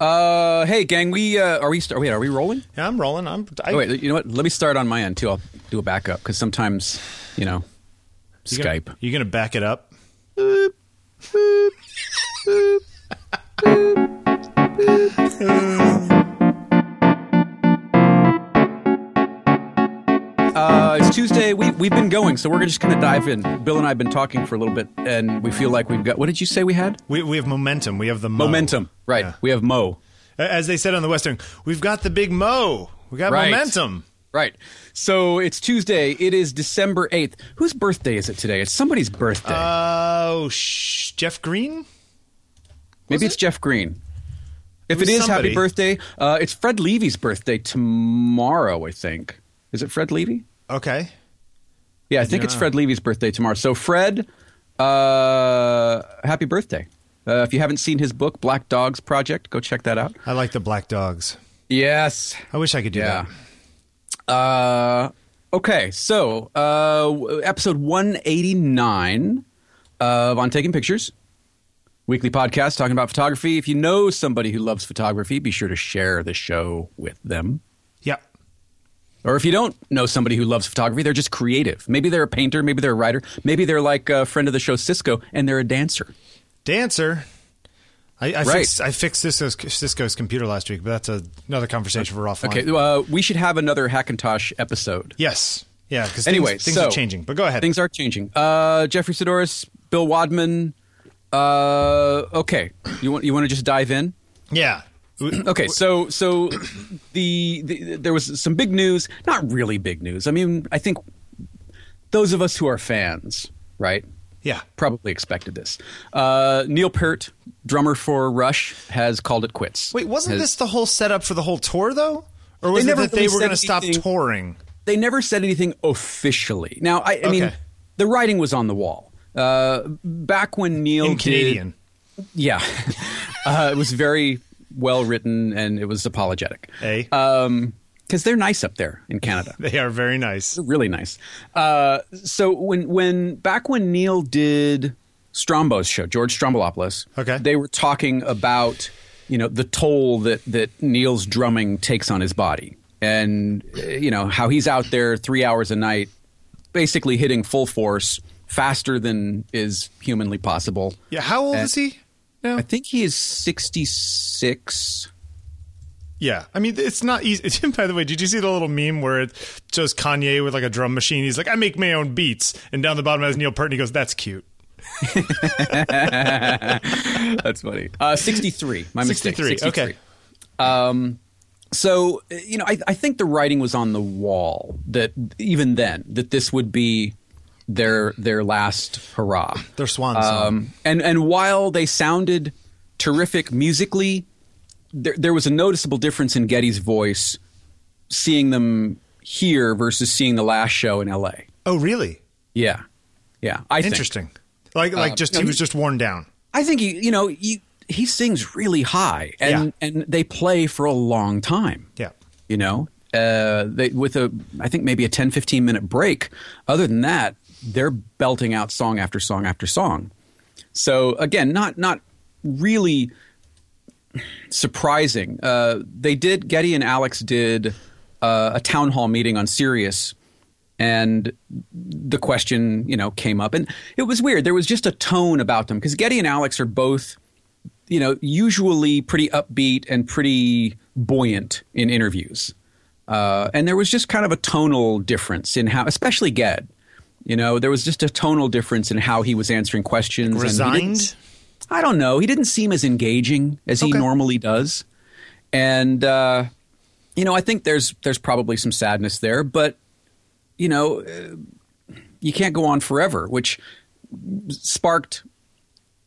Uh, hey, gang, we uh, are we st- wait, are we rolling? Yeah, I'm rolling. I'm. I, Oh, wait, you know what? Let me start on my end too. I'll do a backup because sometimes, you know, you gonna- Skype. You gonna back it up? Uh, it's Tuesday. We we've been going, so we're just gonna dive in. Bill and I have been talking for a little bit, and we feel like we've got. What did you say we had? We we have momentum. We have the mo. Momentum, right? Yeah. We have Mo, As they said on the Western, we've got the big mo. We got Right. momentum. right? So it's Tuesday. It is December eighth. Whose birthday is it today? It's somebody's birthday. Oh, sh- Jeff Green. Maybe it's Jeff Green. If was it is somebody. happy birthday, uh, it's Fred Levy's birthday tomorrow. I think. Is it Fred Levy? Okay. Yeah, I think it's Fred Levy's birthday tomorrow. So, Fred, uh, happy birthday. Uh, if you haven't seen his book, Black Dogs Project, go check that out. I like the black dogs. Yes. I wish I could do Yeah. that. Uh, okay, so uh, episode 189 of On Taking Pictures, weekly podcast talking about photography. If you know somebody who loves photography, be sure to share the show with them. Or if you don't know somebody who loves photography, they're just creative. Maybe they're a painter, maybe they're a writer, maybe they're like a friend of the show, Cisco, and they're a dancer. Dancer. I, I Right. fixed I fixed Cisco's, Cisco's computer last week, but that's a, another conversation for offline. Okay, uh, we should have another Hackintosh episode. Yes. Yeah. Because Anyway, things, things so- are changing. But go ahead. Things are changing. Uh, Jeffrey Saddoris, Bill Wadman. Uh, okay, you want you want to just dive in? yeah. Okay, so so the, the there was some big news. Not really big news. I mean, I think those of us who are fans, right, Yeah. probably expected this. Uh, Neil Peart, drummer for Rush, has called it quits. Wait, wasn't Has- this the whole setup for the whole tour though? Or was They it that they were going to stop touring? they never said anything officially. Now, I, I mean, the writing was on the wall. Uh, back when Neil In did- Canadian. yeah, uh, it was very well written and it was apologetic. Eh? because they're nice up there in Canada. They are very nice. really nice. Uh, so when when back when Neil did Strombo's show, George Stroumboulopoulos, Okay. they were talking about you know the toll that that Neil's drumming takes on his body, and uh, you know how he's out there three hours a night, basically hitting full force faster than is humanly possible. Yeah. How old And- is he now? I think he is sixty six. Yeah, I mean it's not easy. By the way, did you see the little meme where it shows Kanye with like a drum machine? He's like, "I make my own beats," and down the bottom has Neil Peart, and he goes, "That's cute." That's funny. Uh, 63. My mistake. 63, okay. Um, so, you know, I, I think the writing was on the wall that even then that this would be their their last hurrah. Their swan song. Um, and and while they sounded terrific musically, there, there was a noticeable difference in Geddy's voice seeing them here versus seeing the last show in L.A. oh, really? Yeah, yeah. I think. Interesting. Like, like just no, he was just worn down. I think he, you know, he, he sings really high, and and they play for a long time. Yeah. You know, uh, they with a I think maybe a 10, 15 minute break. Other than that, they're belting out song after song after song. So again, not not really surprising. Uh, they did Geddy and Alex did uh, a town hall meeting on Sirius, and the question you know came up, and it was weird. There was just a tone about them because Geddy and Alex are both you know usually pretty upbeat and pretty buoyant in interviews, uh, and there was just kind of a tonal difference in how, especially Ged. You know, there was just a tonal difference in how he was answering questions. didn't- Resigned. I don't know. He didn't seem as engaging as he normally does, and uh, you know, I think there's there's probably some sadness there, but you know, uh, you can't go on forever, which sparked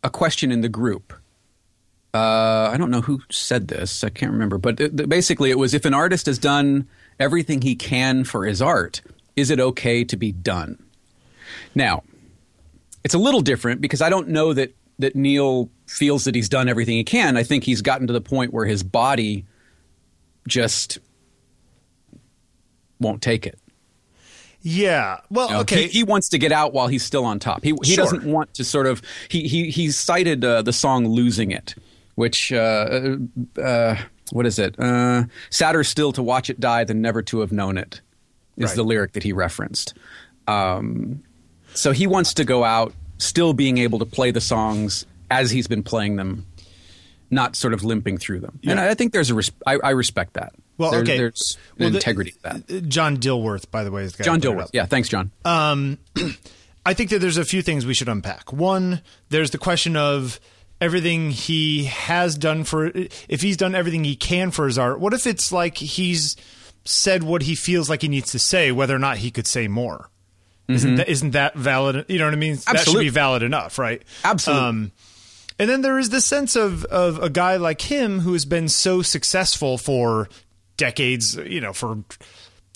a question in the group. Uh, I don't know who said this. I can't remember, but basically, it was if an artist has done everything he can for his art, is it okay to be done? Now, it's a little different because I don't know that that Neil feels that he's done everything he can. I think he's gotten to the point where his body just won't take it. Yeah. Well, You know, okay. he, he wants to get out while he's still on top. He he Sure. doesn't want to sort of he he he cited uh, the song "Losing It," which uh, uh, what is it? Uh, sadder still to watch it die than never to have known it is Right. the lyric that he referenced. Um, so he wants to go out still being able to play the songs as he's been playing them, not sort of limping through them. And Yeah. I think there's a res- I, I respect that. Well, There- okay. there's Well, the- integrity to that. Uh, John Dilworth, by the way, is the guy John who put it Dilworth. Yeah, thanks, John. Um, I think that there's a few things we should unpack. One, there's the question of everything he has done for if he's done everything he can for his art. What if it's like he's said what he feels like he needs to say, whether or not he could say more? Isn't that isn't that valid? You know what I mean? That should Absolutely. be valid enough, right? Absolutely. Um, and then there is this sense of of a guy like him who has been so successful for decades, you know, for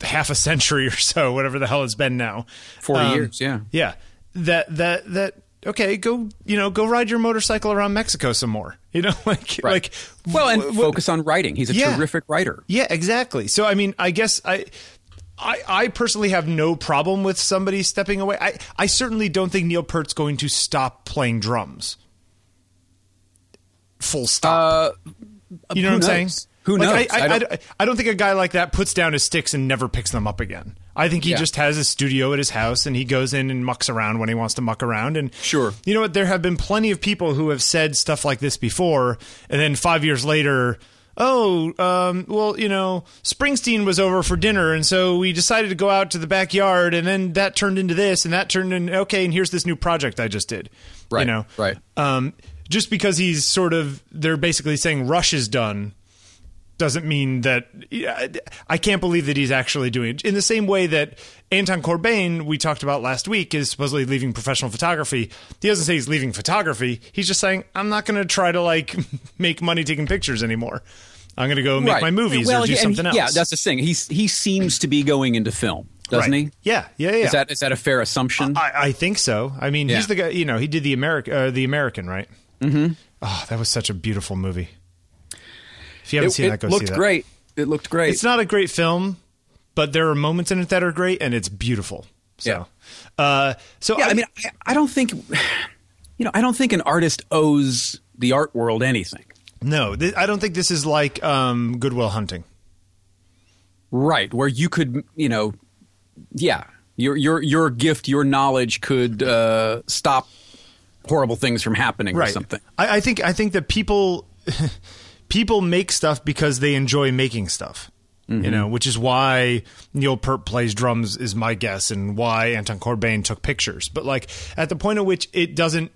half a century or so, whatever the hell it's been now. 40 Um, years, yeah. Yeah. That that that okay, go, you know, go ride your motorcycle around Mexico some more. You know, like Right. like well, and wh- focus on writing. He's a Yeah. terrific writer. yeah, exactly. So I mean, I guess I I, I personally have no problem with somebody stepping away. I, I certainly don't think Neil Peart's going to stop playing drums. Full stop. you know Uh, what I'm saying? Who Like, knows? I, I, I don't- I don't think a guy like that puts down his sticks and never picks them up again. I think he Yeah. just has a studio at his house and he goes in and mucks around when he wants to muck around. And Sure. you know what? There have been plenty of people who have said stuff like this before, and then five years later, oh, um, well, you know, Springsteen was over for dinner, and so we decided to go out to the backyard, and then that turned into this, and that turned into okay, and here's this new project I just did. Right. You know, right. Um, just because he's sort of, they're basically saying Rush is done doesn't mean that I can't believe that he's actually doing it. In the same way that Anton Corbijn, we talked about last week, is supposedly leaving professional photography. He doesn't say he's leaving photography. He's just saying, I'm not going to try to like make money taking pictures anymore. I'm going to go make Right. my movies well, or do he- something else. Yeah, that's the thing. He's he seems to be going into film, doesn't Right. he? Yeah, yeah, yeah. Is that is that a fair assumption? I, I think so. I mean, Yeah. he's the guy. You know, he did the American, uh, the American, right? Mm-hmm. Oh, that was such a beautiful movie. If you haven't it seen it that, go looked see that. great. It looked great. It's not a great film, but there are moments in it that are great, and it's beautiful. So, uh, so yeah, I, mean, I, I don't think you know. I don't think an artist owes the art world anything. no, th- I don't think this is like um, Goodwill Hunting. Right, where you could, you know, yeah, your your your gift, your knowledge could uh, stop horrible things from happening or something. I, I think I think that people people make stuff because they enjoy making stuff. Mm-hmm. You know, which is why Neil Peart plays drums is my guess, and why Anton Corbijn took pictures. But like at the point at which it doesn't,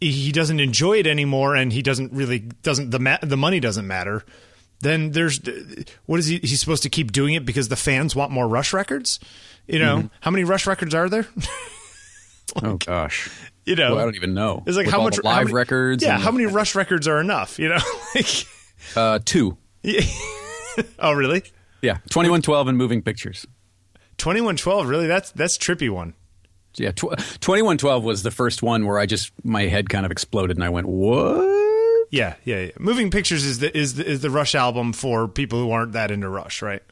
he doesn't enjoy it anymore, and he doesn't really doesn't the ma- the money doesn't matter. Then there's what is he? He's supposed to keep doing it because the fans want more Rush records. You know, Mm-hmm. how many Rush records are there? Oh gosh, you know, well, I don't even know. It's like With how much live how many- records? Yeah, how many Rush records are enough? You know, like, Uh, two. oh really? Yeah, twenty one twelve and moving pictures. Twenty one twelve, really? That's that's trippy one. Yeah, tw- 2112 was the first one where I just my head kind of exploded and I went, "What?" Yeah, yeah, yeah. Moving Pictures is the is the, is the Rush album for people who aren't that into Rush, right?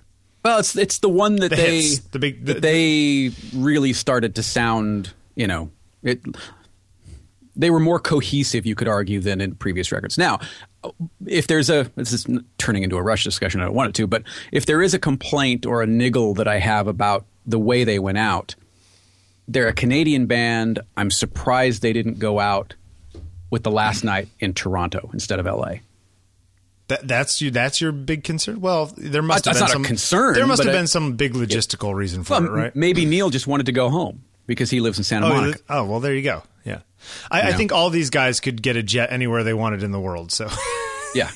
Well, it's it's the one that The they hits, the big- the- that they really started to sound, you know, it they were more cohesive, you could argue, than in previous records. Now, if there's a this is turning into a Rush discussion, I don't want it to, but if there is a complaint or a niggle that I have about the way they went out, they're a Canadian band. I'm surprised they didn't go out with the last night in Toronto instead of L.A. That that's you. That's your big concern. Well, there must That's have been not a some concern, There must have I- been some big logistical reason for Well, it, right? maybe Neil just wanted to go home because he lives in Santa Oh, Monica. oh, well, there you go. I, I think all these guys could get a jet anywhere they wanted in the world. So, Yeah,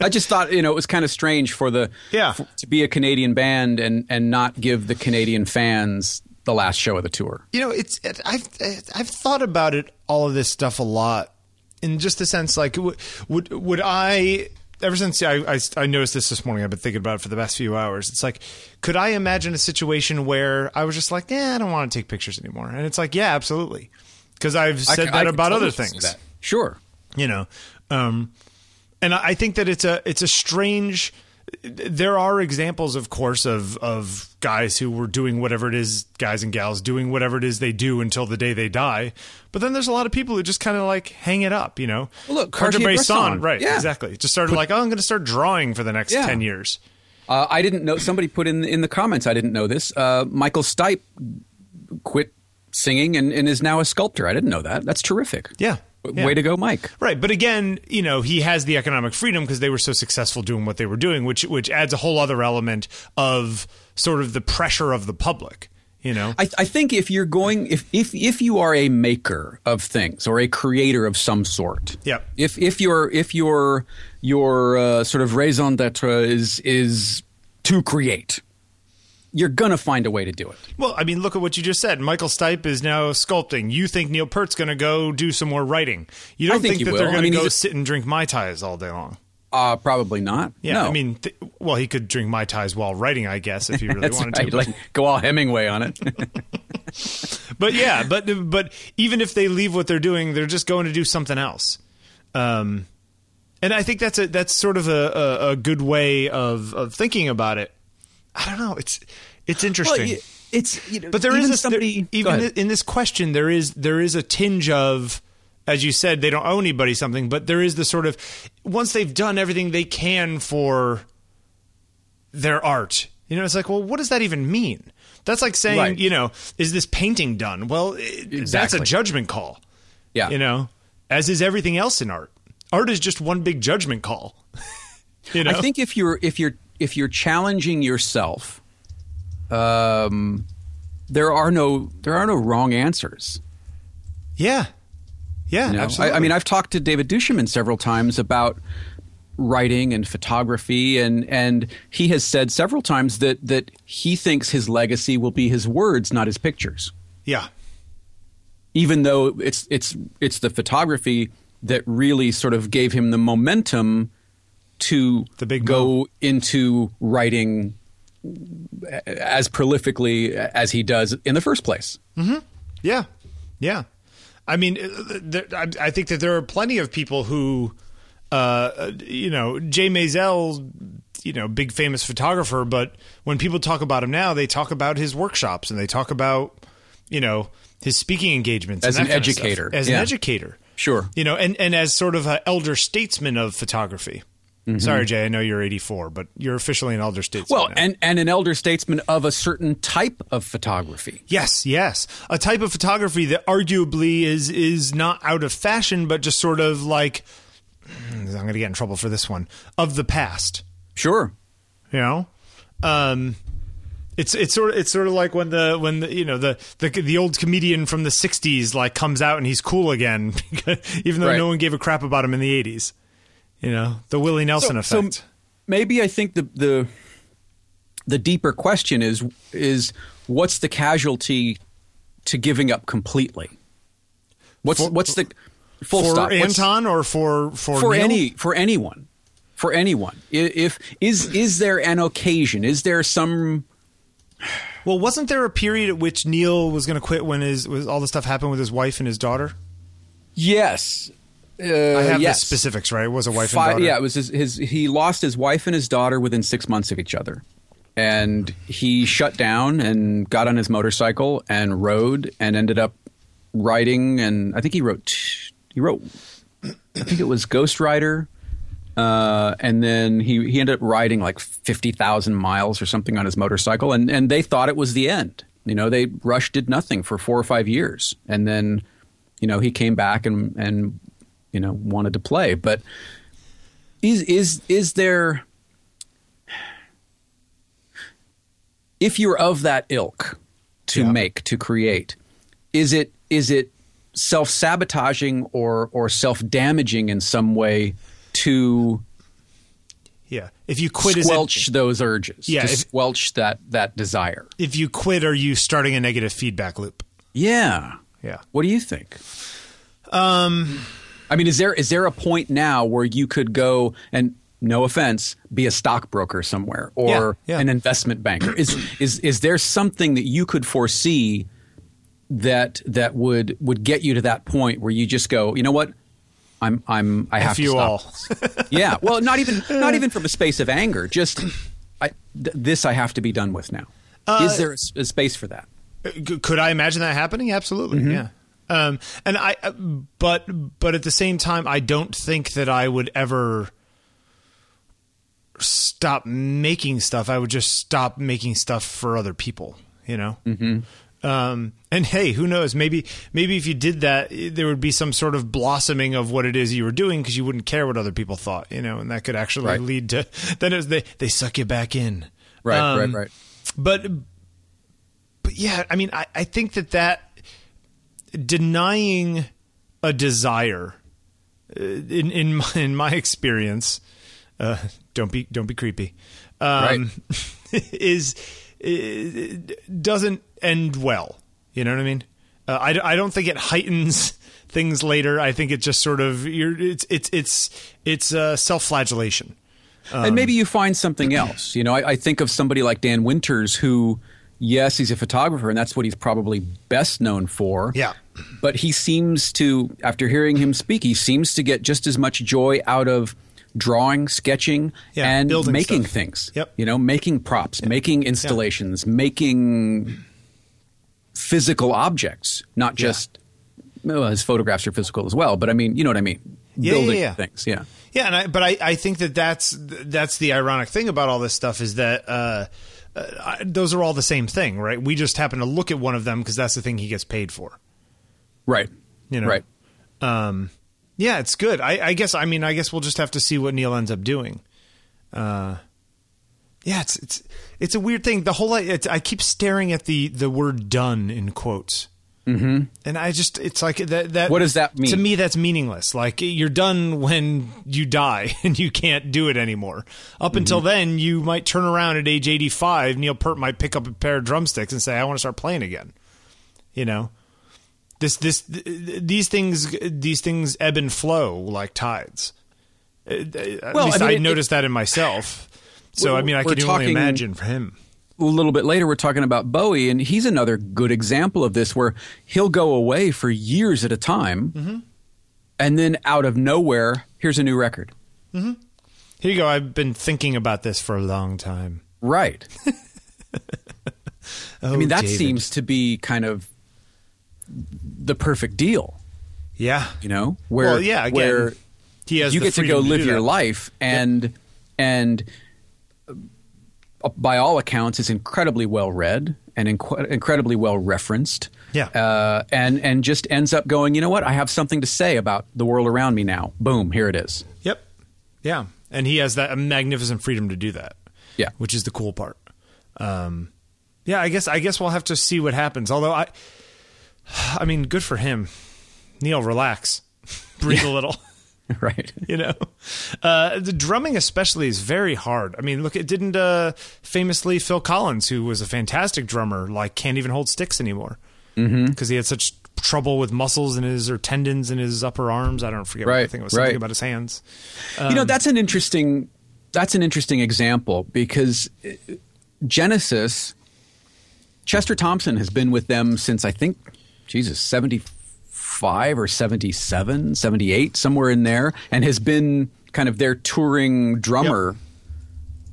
I just thought you know it was kind of strange for the Yeah. f- to be a Canadian band and and not give the Canadian fans the last show of the tour. you know, it's it, I've I've thought about it all of this stuff a lot in just the sense like w- would would I ever since I, I I noticed this this morning I've been thinking about it for the past few hours. It's like could I imagine a situation where I was just like, yeah, I don't want to take pictures anymore, and it's like, yeah, absolutely, because I've said c- that I about other things. Sure. you know um and I I think that it's a it's a strange there are examples, of course, of of guys who were doing whatever it is, guys and gals doing whatever it is they do until the day they die. But then there's a lot of people who just kind of like hang it up, you know. Well, look, Cartier-Bresson, right? Yeah. Exactly. Just started like, oh, I'm going to start drawing for the next Yeah. ten years. Uh, I didn't know. Somebody put in in the comments. I didn't know this. Uh, Michael Stipe quit singing and, and is now a sculptor. I didn't know that. That's terrific. Yeah. Yeah. Way to go, Mike. Right, but again, you know, he has the economic freedom because they were so successful doing what they were doing, which which adds a whole other element of sort of the pressure of the public. You know, I, I think if you're going, if, if if you are a maker of things or a creator of some sort, Yep. If if your if your your uh, sort of raison d'être is is to create, you're gonna find a way to do it. well, I mean, look at what you just said. Michael Stipe is now sculpting. You think Neil Peart's going to go do some more writing? You don't think think, that will. they're I going to mean, go he's sit and drink mai tais all day long? Uh, probably not. Yeah, no. I mean, th- well, he could drink mai tais while writing, I guess, if he really wanted right. to. Like go all Hemingway on it. but yeah, but but even if they leave what they're doing, they're just going to do something else. Um, and I think that's a that's sort of a, a, a good way of of thinking about it. I don't know. It's it's interesting. Well, it's you know, but there is even a, somebody. there, even in this question there is there is a tinge of as you said they don't owe anybody something but there is the sort of once they've done everything they can for their art you know it's like well what does that even mean that's like saying Right. you know is this painting done well it, that's a judgment call yeah, you know as is everything else in art art is just one big judgment call you know I think if you're if you're if you're challenging yourself, um, there are no there are no wrong answers. yeah yeah you know? absolutely I, I mean, I've talked to David Duchemin several times about writing and photography, and and he has said several times that that he thinks his legacy will be his words, not his pictures. yeah even though it's it's it's the photography that really sort of gave him the momentum to The big go into writing as prolifically as he does in the first place. Yeah, yeah. I mean, uh, there, I, I think that there are plenty of people who, uh, you know, Jay Maisel, you know, big famous photographer, but when people talk about him now, they talk about his workshops and they talk about, you know, his speaking engagements As an that kind of stuff. educator. as Yeah. an educator. Sure. You know, and, and as sort of an elder statesman of photography. Mm-hmm. Sorry, Jay, I know you're 84, but you're officially an elder statesman. Well, now. and and an elder statesman of a certain type of photography. Yes, yes. A type of photography that arguably is is not out of fashion, but just sort of like I'm going to get in trouble for this one of the past. Sure. You know, um, it's it's sort of it's sort of like when the when the you know the the the old comedian from the '60s like comes out and he's cool again, even though Right. no one gave a crap about him in the '80s. You know, the Willie Nelson So- effect. So maybe I think the the the deeper question is is what's the casualty to giving up completely? What's For- what's the full for stop? Anton or for for for Neil? any for anyone for anyone if is is there an occasion is there some Well, wasn't there a period at which Neil was going to quit when his was all the stuff happened with his wife and his daughter? yes uh, I have yes. the specifics, right? It was a wife Fi- and daughter. yeah it was his, his he lost his wife and his daughter within six months of each other and he shut down and got on his motorcycle and rode and ended up writing and i think he wrote he wrote i think it was ghost rider uh, and then he, he ended up riding like 50,000 miles or something on his motorcycle and, and they thought it was the end you know they rush did nothing for four or five years and then you know he came back and and you know wanted to play but is is is there if you're of that ilk to Yeah. make to create is it is it self-sabotaging or or self-damaging in some way to yeah. If you quit, squelch it, those urges Yeah, to if- squelch that that desire if you quit, are you starting a negative feedback loop? yeah Yeah. what do you think um i mean is there is there a point now where you could go and no offense be a stockbroker somewhere or Yeah, yeah. an investment banker is is is there something that you could foresee that that would would get you to that point where you just go you know what I'm I'm I have F to you stop. all. yeah. Well, not even not even from a space of anger. Just I, th- this I have to be done with now. Uh, Is there a space for that? Could I imagine that happening? Absolutely, Mm-hmm. yeah. Um, and I, uh, but but at the same time, I don't think that I would ever stop making stuff. I would just stop making stuff for other people. You know. Mm-hmm. Um, and hey, who knows? Maybe maybe if you did that, there would be some sort of blossoming of what it is you were doing because you wouldn't care what other people thought. You know, and that could actually Right. lead to then it was they they suck you back in. Right, Um, right, right. But but yeah, I mean, I, I think that that denying a desire, uh, in in my, in my experience, uh, don't be don't be creepy, um, is, is doesn't end well. You know what I mean? Uh, I, I don't think it heightens things later. I think it just sort of you're it's it's it's it's uh, self flagellation. and maybe you find something else. You know, I, I think of somebody like Dan Winters, who, yes, he's a photographer, and that's what he's probably best known for. Yeah. But he seems to, after hearing him speak, he seems to get just as much joy out of drawing, sketching, Yeah, and making stuff. things. Yep. You know, making props, making installations, making physical objects, not just. Well, his photographs are physical as well, but I mean, you know what I mean. Yeah, Building yeah, yeah. things, yeah. Yeah, and I, but I, I think that that's that's the ironic thing about all this stuff is that uh, I, those are all the same thing, right? We just happen to look at one of them because that's the thing he gets paid for. Right. You know, Right. Um, yeah, it's good. I, I guess. I mean, I guess we'll just have to see what Neil ends up doing. Uh, yeah, it's it's it's a weird thing. The whole it's, I keep staring at the the word "done" in quotes. Mm-hmm. And I just, it's like that. That What does that mean? To me, that's meaningless. Like you're done when you die and you can't do it anymore. Up Mm-hmm. until then, you might turn around at age 85. Neil Peart might pick up a pair of drumsticks and say, "I want to start playing again." You know, this this th- these things these things ebb and flow like tides. Uh, At Well, least I I, it- noticed that in myself. So I mean, I can only imagine for him. A little bit later, we're talking about Bowie, and he's another good example of this, where he'll go away for years at a time, Mm-hmm. and then out of nowhere, here's a new record. Here you go. I've been thinking about this for a long time. Right. Oh, I mean, that David. seems to be kind of the perfect deal, yeah. you know, where well, yeah. Again, where he has you get to go live do your that. life, and and uh, by all accounts, is incredibly well read and inc- incredibly well referenced. Yeah. uh, and and just ends up going. You know what? I have something to say about the world around me now. Boom, here it is. Yep. Yeah, and he has that magnificent freedom to do that. Yeah. which is the cool part. Um, yeah, I guess I guess we'll have to see what happens. Although I, I mean, good for him. Neil, relax, breathe a little. right. You know, uh, the drumming especially is very hard. I mean, look, it didn't uh, famously Phil Collins, who was a fantastic drummer, like can't even hold sticks anymore because Mm-hmm. he had such trouble with muscles in his or tendons in his upper arms. I don't forget. What I Right, think it was something right. about his hands. you Um, know, that's an interesting that's an interesting example because uh, Genesis Chester Thompson has been with them since I think Jesus 75 or 77, 78 somewhere in there and has been kind of their touring drummer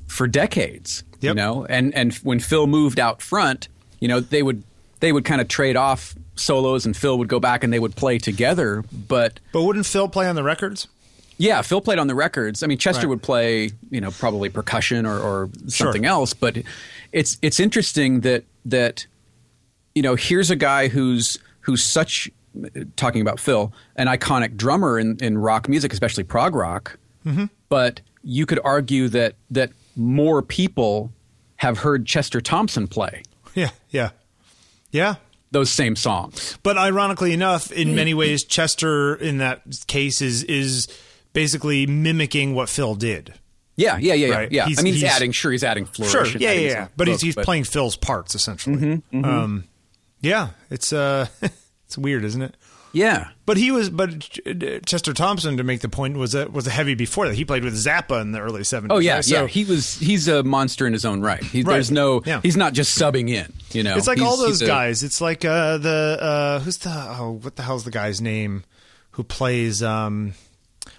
for decades, you know. And and when Phil moved out front, you know, they would they would kind of trade off solos and Phil would go back and they would play together, but But wouldn't Phil play on the records? yeah, Phil played on the records. I mean, Chester Right. would play, you know, probably percussion or, or Sure. something else. But it's it's interesting that that you know here's a guy who's who's such talking about Phil, an iconic drummer in, in rock music, especially prog rock. Mm-hmm. But you could argue that that more people have heard Chester Thompson play Yeah, yeah, yeah. those same songs. But ironically enough, in many Mm-hmm. ways, Chester in that case is is basically mimicking what Phil did. Yeah, yeah, yeah, yeah. Right. yeah. He's- I mean, he's, he's- adding. Sure, he's adding flourish. Sure, yeah, yeah, yeah. But he's hook, he's playing Phil's parts essentially. Mm-hmm, Um, yeah, it's uh, it's weird, isn't it? Yeah, But he was, but Chester Thompson, to make the point, was a was a heavy before that. He played with Zappa in the early seventies. Oh yeah, right? So yeah. He was he's a monster in his own right. He, Right. There's no Yeah. he's not just subbing in. You know, It's like He's- all those he's a- guys. It's like uh, the uh, who's the oh what the hell's the guy's name who plays um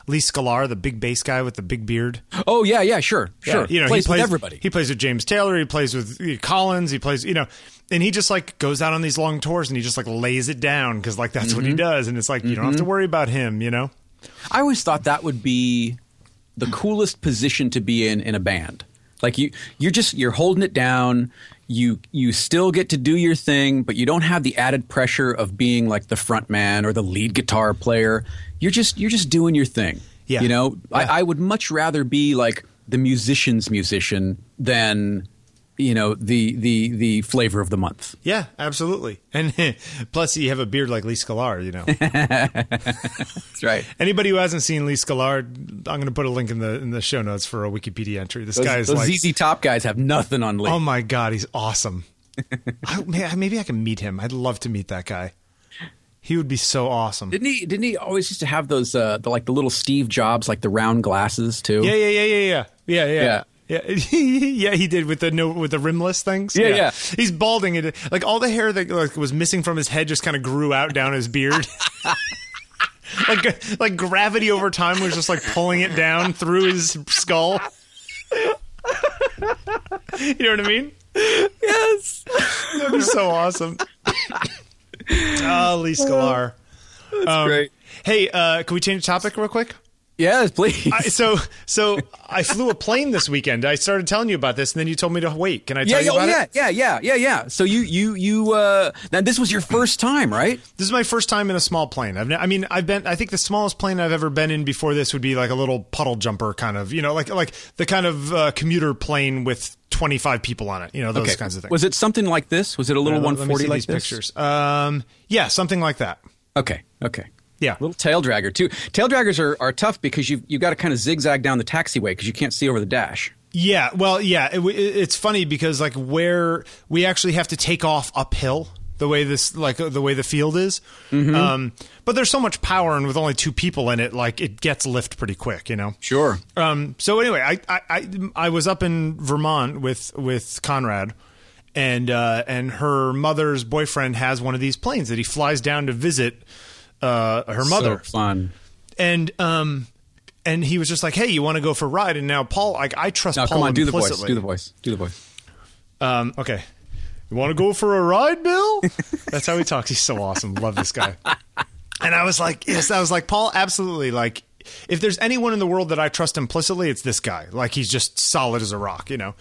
Lee Sklar, the big bass guy with the big beard. Oh yeah, yeah, sure, sure. You know, plays, he plays with everybody. He plays with James Taylor. He plays with uh, Collins. He plays, you know, and he just like goes out on these long tours and he just like lays it down because like that's what he mm-hmm. does. And it's like you don't have to mm-hmm. worry about him, you know. I always thought that would be the coolest position to be in in a band. Like you, you're just you're holding it down. You you still get to do your thing, but you don't have the added pressure of being like the front man or the lead guitar player. You're just you're just doing your thing. Yeah. You know, I, I would much rather be like the musician's musician than you know the the the flavor of the month. Yeah, absolutely. And plus, you have a beard like Lee Sklar. You know, That's right. anybody who hasn't seen Lee Sklar, I'm going to put a link in the in the show notes for a Wikipedia entry. This Those, guy is those like, ZZ Top guys have nothing on Lee. oh my god, he's awesome. I, maybe I can meet him. I'd love to meet that guy. He would be so awesome. Didn't he? Didn't he always used to have those uh, the like the little Steve Jobs like the round glasses too? Yeah, yeah, yeah, yeah, yeah, yeah, yeah. Yeah. Yeah, yeah, he did with the no with the rimless things. Yeah, yeah. He's balding it. Like all the hair that like was missing from his head just kind of grew out down his beard. like like gravity over time was just like pulling it down through his skull. you know what I mean? Yes. That'd be so awesome. oh, Lee Sklar. Um, Great. Hey, uh, can we change the topic real quick? Yes, please. I, so so I flew a plane this weekend. I started telling you about this, and then you told me to wait. Can I tell yeah, you oh, about yeah, it? yeah, yeah, yeah, yeah. Yeah. So you, you, you. Uh, now this was your first time, right? This is my first time in a small plane. I've, I mean, I've been. I think the smallest plane I've ever been in before this would be like a little puddle jumper kind of, you know, like like the kind of uh, commuter plane with twenty five people on it. You know, those kinds of things. Was it something like this? Was it a little Uh, let- let me 140 see like these this? pictures. Um, yeah, something like that. Okay, okay. Yeah. Little tail dragger too. Tail draggers are, are tough because you've you got to kind of zigzag down the taxiway because you can't see over the dash. Yeah, well, yeah, it, it- it's funny because like where we actually have to take off uphill the way this like the way the field is. Mm-hmm. Um, but there's so much power and with only two people in it, like it gets lift pretty quick, you know. Sure. Um, so anyway, I, I I I was up in Vermont with with Conrad, and uh, and her mother's boyfriend has one of these planes that he flies down to visit uh, her mother So fun. and um and he was just like, "Hey, you want to go for a ride?" And now Paul, like, I trust Now Paul come on, do the voice. Do the voice. Do the voice. Um, okay, you want to go for a ride, Bill? That's how he talks. He's so awesome. Love this guy. And I was like, yes, I was like, Paul, absolutely. Like, if there's anyone in the world that I trust implicitly, it's this guy. Like, he's just solid as a rock, you know.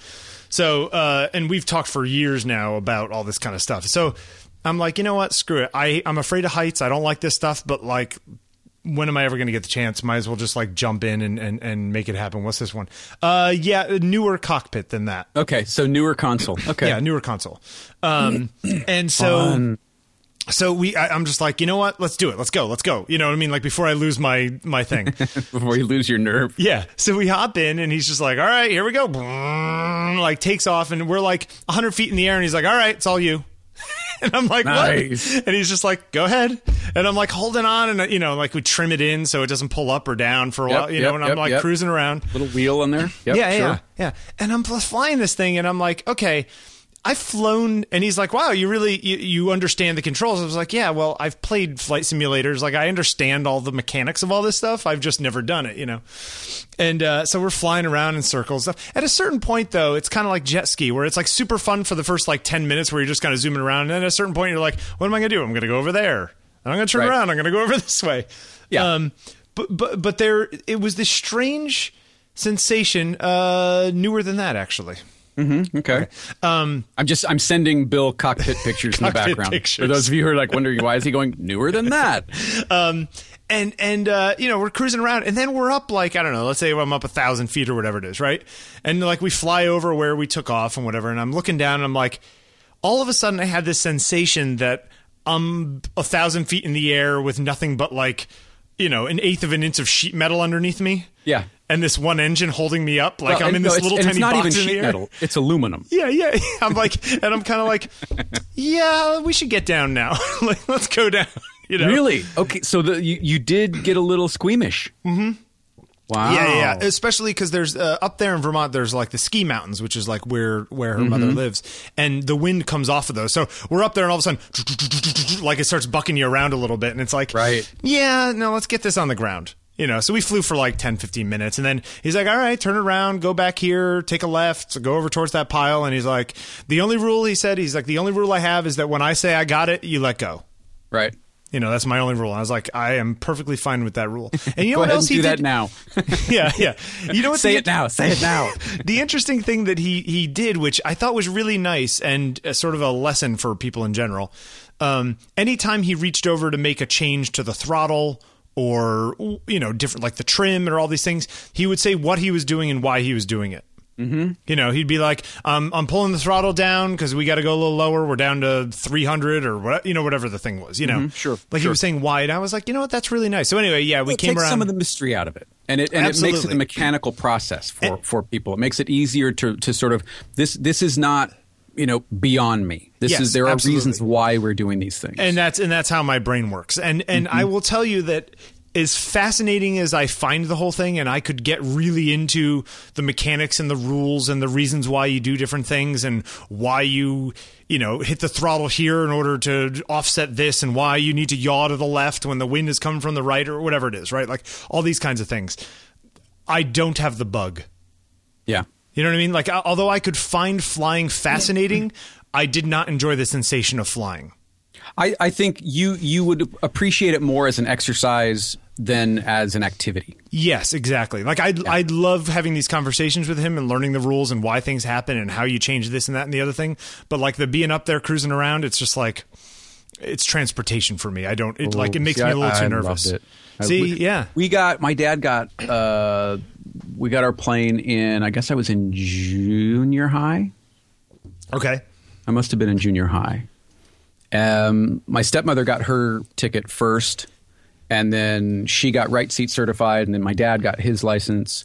So, uh, and we've talked for years now about all this kind of stuff. So, I'm like, you know what? Screw it. I I'm afraid of heights. I don't like this stuff. But like, when am I ever going to get the chance? Might as well just like jump in and, and, and make it happen. What's this one? Uh, yeah, newer cockpit than that. Okay, so newer console. Okay. Yeah, newer console. Um, and so, Fun. so we, I, I'm just like, you know what? Let's do it. Let's go. Let's go. You know what I mean? Like before I lose my my thing. Before you lose your nerve. yeah. So we hop in, and he's just like, all right, here we go. Like takes off, and we're like 100 feet in the air, and he's like, all right, it's all you. And I'm like, Nice. what? And he's just like, go ahead. And I'm like holding on, and you know, like we trim it in so it doesn't pull up or down for a Yep, while, you yep, know. And I'm like cruising around. Little wheel in there. Yep, yeah, sure. yeah, yeah. And I'm flying this thing, and I'm like, okay, I've flown, and he's like, wow, you really you, you understand the controls. I was like, yeah, well, I've played flight simulators, like I understand all the mechanics of all this stuff. I've just never done it, you know. And uh, so we're flying around in circles. Stuff. At a certain point, though, it's kind of like jet ski, where it's like super fun for the first like ten minutes, where you're just kind of zooming around. And then at a certain point, you're like, what am I going to do? I'm going to go over there. And I'm going to turn Right. around. I'm going to go over this way. Yeah. Um, but but but there, it was this strange sensation, uh, newer than that actually. Okay. Um, I'm just I'm sending Bill cockpit pictures in the background pictures. for those of you who are like wondering why is he going newer than that? Um, and and uh, you know we're cruising around, and then we're up like I don't know, let's say I'm up a thousand feet or whatever it is, right? And like we fly over where we took off and whatever, and I'm looking down, and I'm like, all of a sudden I had this sensation that I'm a thousand feet in the air with nothing but like you know an eighth of an inch of sheet metal underneath me. Yeah. And this one engine holding me up, like Well, I'm in and this little tiny it's not box even in the air. metal. It's aluminum. Yeah, yeah. I'm like, and I'm kind of like, yeah, we should get down now. like, let's go down. You know? Really? Okay, so the you, you did get a little squeamish. Mm-hmm. Wow. Yeah, yeah. Especially because there's uh, up there in Vermont, there's like the ski mountains, which is like where where her mother Mm-hmm. lives, and the wind comes off of those. So we're up there, and all of a sudden, like it starts bucking you around a little bit, and it's like, Right. Yeah, no, let's get this on the ground. You know, so we flew for like 10, 15 minutes. And then he's like, all right, turn around, go back here, take a left, go over towards that pile. And he's like, the only rule, he said, he's like, the only rule I have is that when I say I got it, you let go. Right. You know, that's my only rule. And I was like, I am perfectly fine with that rule. And you know what else he do did? that now. yeah, yeah. You know what? Say the- it now. Say it now. the interesting thing that he he did, which I thought was really nice and a sort of a lesson for people in general. Um, anytime he reached over to make a change to the throttle or you know different like the trim or all these things, he would say what he was doing and why he was doing it. Mm-hmm. You know, he'd be like, um, "I'm pulling the throttle down because we got to go a little lower. We're down to 300 or what, you know, whatever the thing was. You know, Sure, Like he was saying why, and I was like, you know what, that's really nice. So anyway, yeah, we it came takes around. some of the mystery out of it, and it and it makes it a mechanical process for for people. It makes it easier to to sort of this this is not you know beyond me. This Yes, is there are absolutely. reasons why we're doing these things. and that's and that's how my brain works and and i mm-hmm. will tell you that as fascinating as i find the whole thing and i could get really into the mechanics and the rules and the reasons why you do different things and why you you know hit the throttle here in order to offset this and why you need to yaw to the left when the wind is coming from the right or whatever it is right like all these kinds of things i don't have the bug yeah. You know what i mean like although i could find flying fascinating i did not enjoy the sensation of flying I, I think you you would appreciate it more as an exercise than as an activity. Yes, exactly. Like I would I love having these conversations with him and learning the rules and why things happen and how you change this and that and the other thing. But like the being up there cruising around, it's just like it's transportation for me. I don't it, like it makes See, me a little I too nervous. loved it. See, we- yeah. we got my dad got uh, we got our plane in. I guess I was in junior high. Okay. I must have been in junior high. Um, my stepmother got her ticket first, and then she got right seat certified, and then my dad got his license.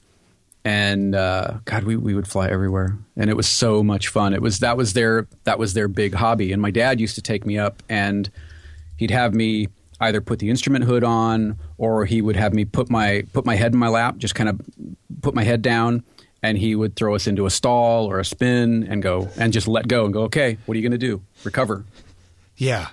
And uh, God, we, we would fly everywhere, and it was so much fun. It was that was their that was their big hobby. And my dad used to take me up, and he'd have me either put the instrument hood on, or he would have me put my put my head in my lap, just kind of put my head down, and he would throw us into a stall or a spin and go and just let go and go. Okay, what are you going to do? Recover Yeah.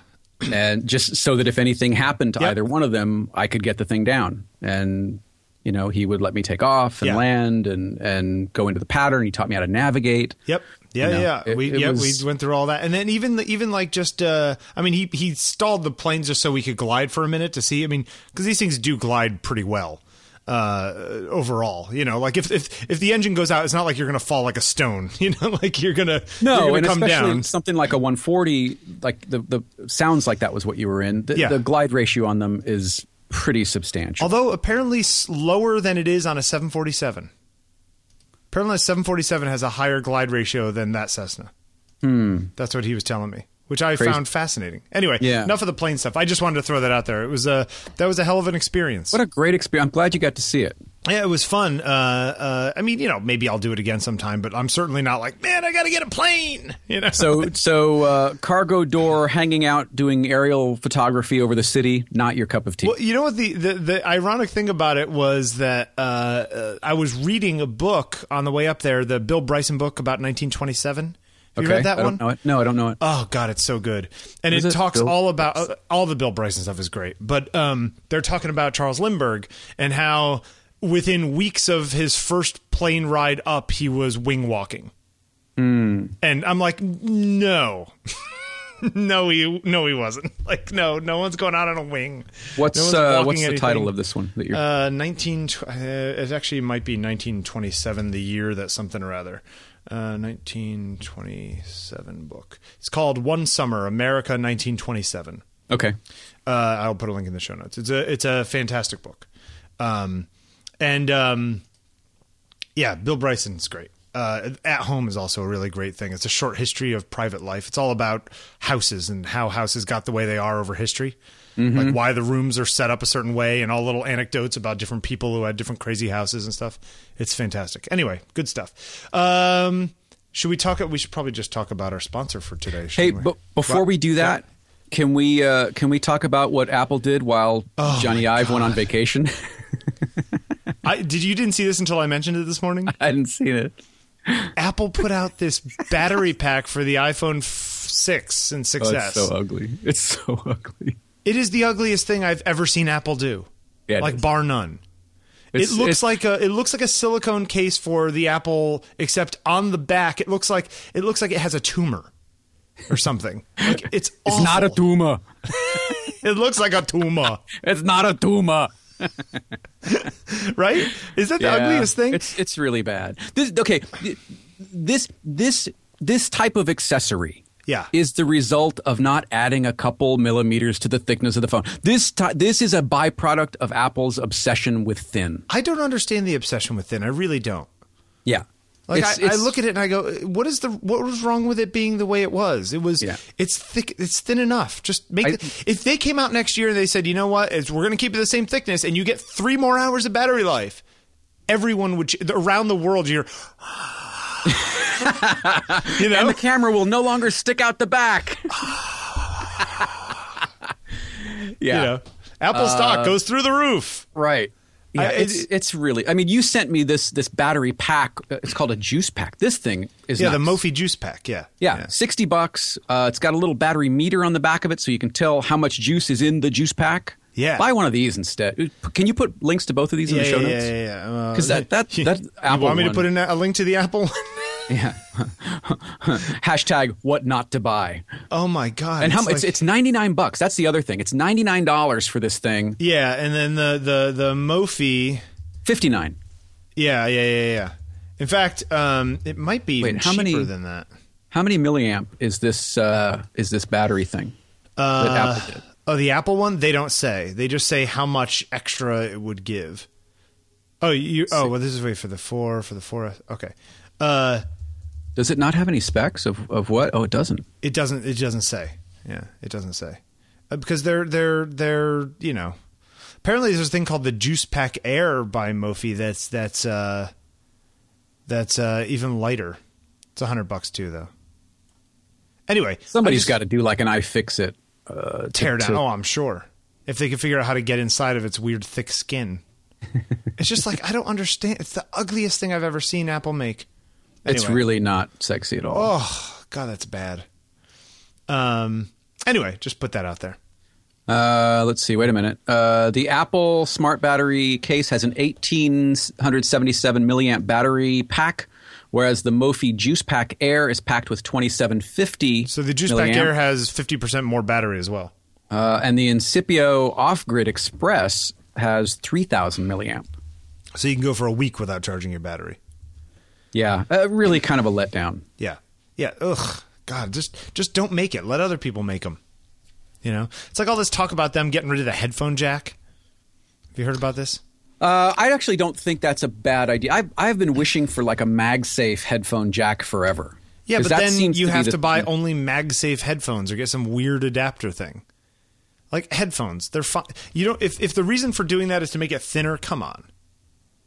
and just so that if anything happened to Yep. either one of them, I could get the thing down. And you know, he would let me take off and Yeah. land and and go into the pattern. He taught me how to navigate. Yep. Yeah, You know, yeah. it- we it yeah, was- we went through all that. And then even the, even like just uh I mean he he stalled the planes just so we could glide for a minute to see. I mean, cuz these things do glide pretty well. Uh, overall, you know, like if if if the engine goes out, it's not like you're gonna fall like a stone, you know, like you're gonna you're No, gonna and come especially down. something like a 140, like the the sounds like that was what you were in. The, Yeah. the glide ratio on them is pretty substantial. Although apparently slower than it is on a 747. Apparently, a 747 has a higher glide ratio than that Cessna. Hmm. That's what he was telling me, which I Crazy. found fascinating. Anyway, Yeah. enough of the plane stuff. I just wanted to throw that out there. It was a that was a hell of an experience. what a great experience! I'm glad you got to see it. Yeah, it was fun. Uh, uh, I mean, you know, maybe I'll do it again sometime, but I'm certainly not like, man, I got to get a plane. You know, So, so uh, cargo door, hanging out, doing aerial photography over the city, not your cup of tea. Well, you know what the, the, the ironic thing about it was that uh, uh, I was reading a book on the way up there, the Bill Bryson book about 1927. Have you read that I one? don't know it. No, I don't know it. Oh God, it's so good, and it, it? talks Bill all about uh, all the Bill Bryson stuff is great, but um, they're talking about Charles Lindbergh and how within weeks of his first plane ride up, he was wing walking, Hmm. and I'm like, no. no, he no, he wasn't. Like, no, no one's going out on a wing. What's No uh, what's the anything. title of this one that you're? Uh, 19. Uh, it actually might be 1927, the year that something or other. Uh, 1927 book. It's called One Summer, America, 1927. okay, Uh, I'll put a link in the show notes. It's a it's a fantastic book, um, and um, yeah, Bill Bryson's great. Uh, At Home is also a really great thing. It's a short history of private life. It's all about houses and how houses got the way they are over history, like why the rooms are set up a certain way, and all little anecdotes about different people who had different crazy houses and stuff. It's fantastic. Anyway, good stuff. Um, should we talk? We should probably just talk about our sponsor for today. hey, we? but before we do that, can we uh, can we talk about what Apple did while Oh, Jony Ive went on vacation? I, did you didn't see this until I mentioned it this morning? I hadn't seen it. Apple put out this battery pack for the iPhone 6 and Oh, 6S. it's so ugly. It's so ugly. it is the ugliest thing I've ever seen Apple do. Yeah, like is. bar none. It's- it looks like a it looks like a silicone case for the Apple, except on the back it looks like it looks like it has a tumor or something. Like it's It's not a tumor. It looks like a tumor, It's not a tumor. right? Is that the Yeah. ugliest thing? It's it's really bad. This okay. This this this type of accessory. Yeah. Is the result of not adding a couple millimeters to the thickness of the phone. This ti this is a byproduct of Apple's obsession with thin. I don't understand the obsession with thin. I really don't. Yeah. Like It's- I, I look at it and I go, what is the what was wrong with it being the way it was? It was Yeah. it's thick, it's thin enough. Just make I- it, if they came out next year and they said, you know what, it's, we're going to keep it the same thickness and you get three more hours of battery life, everyone would around the world you're. Ah. you know, and the camera will no longer stick out the back. Ah. yeah. you know, Apple stock uh, goes through the roof. Right. Yeah, I- it's it- it's really. I mean, you sent me this this battery pack. uh, It's called a juice pack. This thing is Yeah, the. Mophie juice pack. Yeah, Yeah, sixty bucks. Uh, it's got a little battery meter on the back of it, so you can tell how much juice is in the juice pack. Yeah. buy one of these instead. Can you put links to both of these in the show yeah, notes? yeah, yeah, yeah. Uh, 'Cause that- that- you, that you Apple want me to put in a a link to the Apple one? Yeah. Hashtag what not to buy. oh my god! And how it's much? It's, like- it's ninety nine bucks. That's the other thing. It's ninety nine dollars for this thing. yeah, and then the the the Mophie. Fifty nine. Yeah, yeah, yeah, yeah. In fact, um, it might be Wait, how cheaper many- than that. How many milliamp is this? Uh, is this battery thing that Uh, Apple did? Oh, the Apple one? They don't say. They just say how much extra it would give. Oh, you. Oh, well, this is wait for the four for the four. Okay. Uh, Does it not have any specs of, of what? Oh, it doesn't. it doesn't. It doesn't say. Yeah, it doesn't say uh, because they're they're they're you know. Apparently, there's a thing called the Juice Pack Air by Mophie. That's that's uh, that's uh, even lighter. It's a hundred bucks too, though. Anyway, somebody's got to do like an iFixit. Uh, to- tear down. to- oh, I'm sure. If they could figure out how to get inside of its weird thick skin. it's just like I don't understand. It's the ugliest thing I've ever seen Apple make. It's really not sexy at all. Oh god, that's bad. Um. Anyway, just put that out there. Uh, let's see. Wait a minute. Uh, the Apple Smart Battery case has an 1877 milliamp battery pack, whereas the Mophie Juice Pack Air is packed with 2750. So the Juice milliamp. Pack Air has 50% more battery as well. uh, and the Incipio Off Grid Express has 3000 milliamp. So you can go for a week without charging your battery. Yeah, uh, really kind of a letdown. Yeah. Yeah. Ugh. God, just just don't make it. Let other people make them. You know, it's like all this talk about them getting rid of the headphone jack. Have you heard about this? Uh, I actually don't think that's a bad idea. I've, I've been wishing for like a MagSafe headphone jack forever. Yeah, but then you be have the- to buy only MagSafe headphones or get some weird adapter thing. Like headphones, they're fine. You don't. If if the reason for doing that is to make it thinner, come on.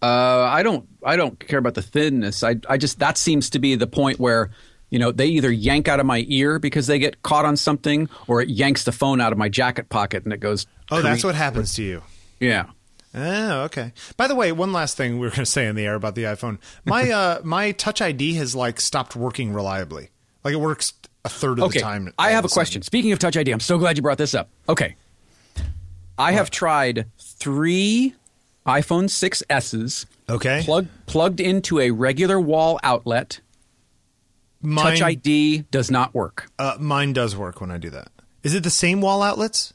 Uh, I don't. I don't care about the thinness. I. I just that seems to be the point where you know they either yank out of my ear because they get caught on something, or it yanks the phone out of my jacket pocket and it goes. Oh, that's what happens to you. Yeah. Oh, okay. By the way, one last thing we were going to say in the air about the iPhone. My uh, my Touch ID has like stopped working reliably. Like it works a third of Okay. the time. I have a question. Speaking of Touch ID, I'm so glad you brought this up. Okay. I have tried three iPhone 6s Okay. plug, plugged into a regular wall outlet. Mine, Touch ID does not work. uh, mine does work when I do that. Is it the same wall outlets?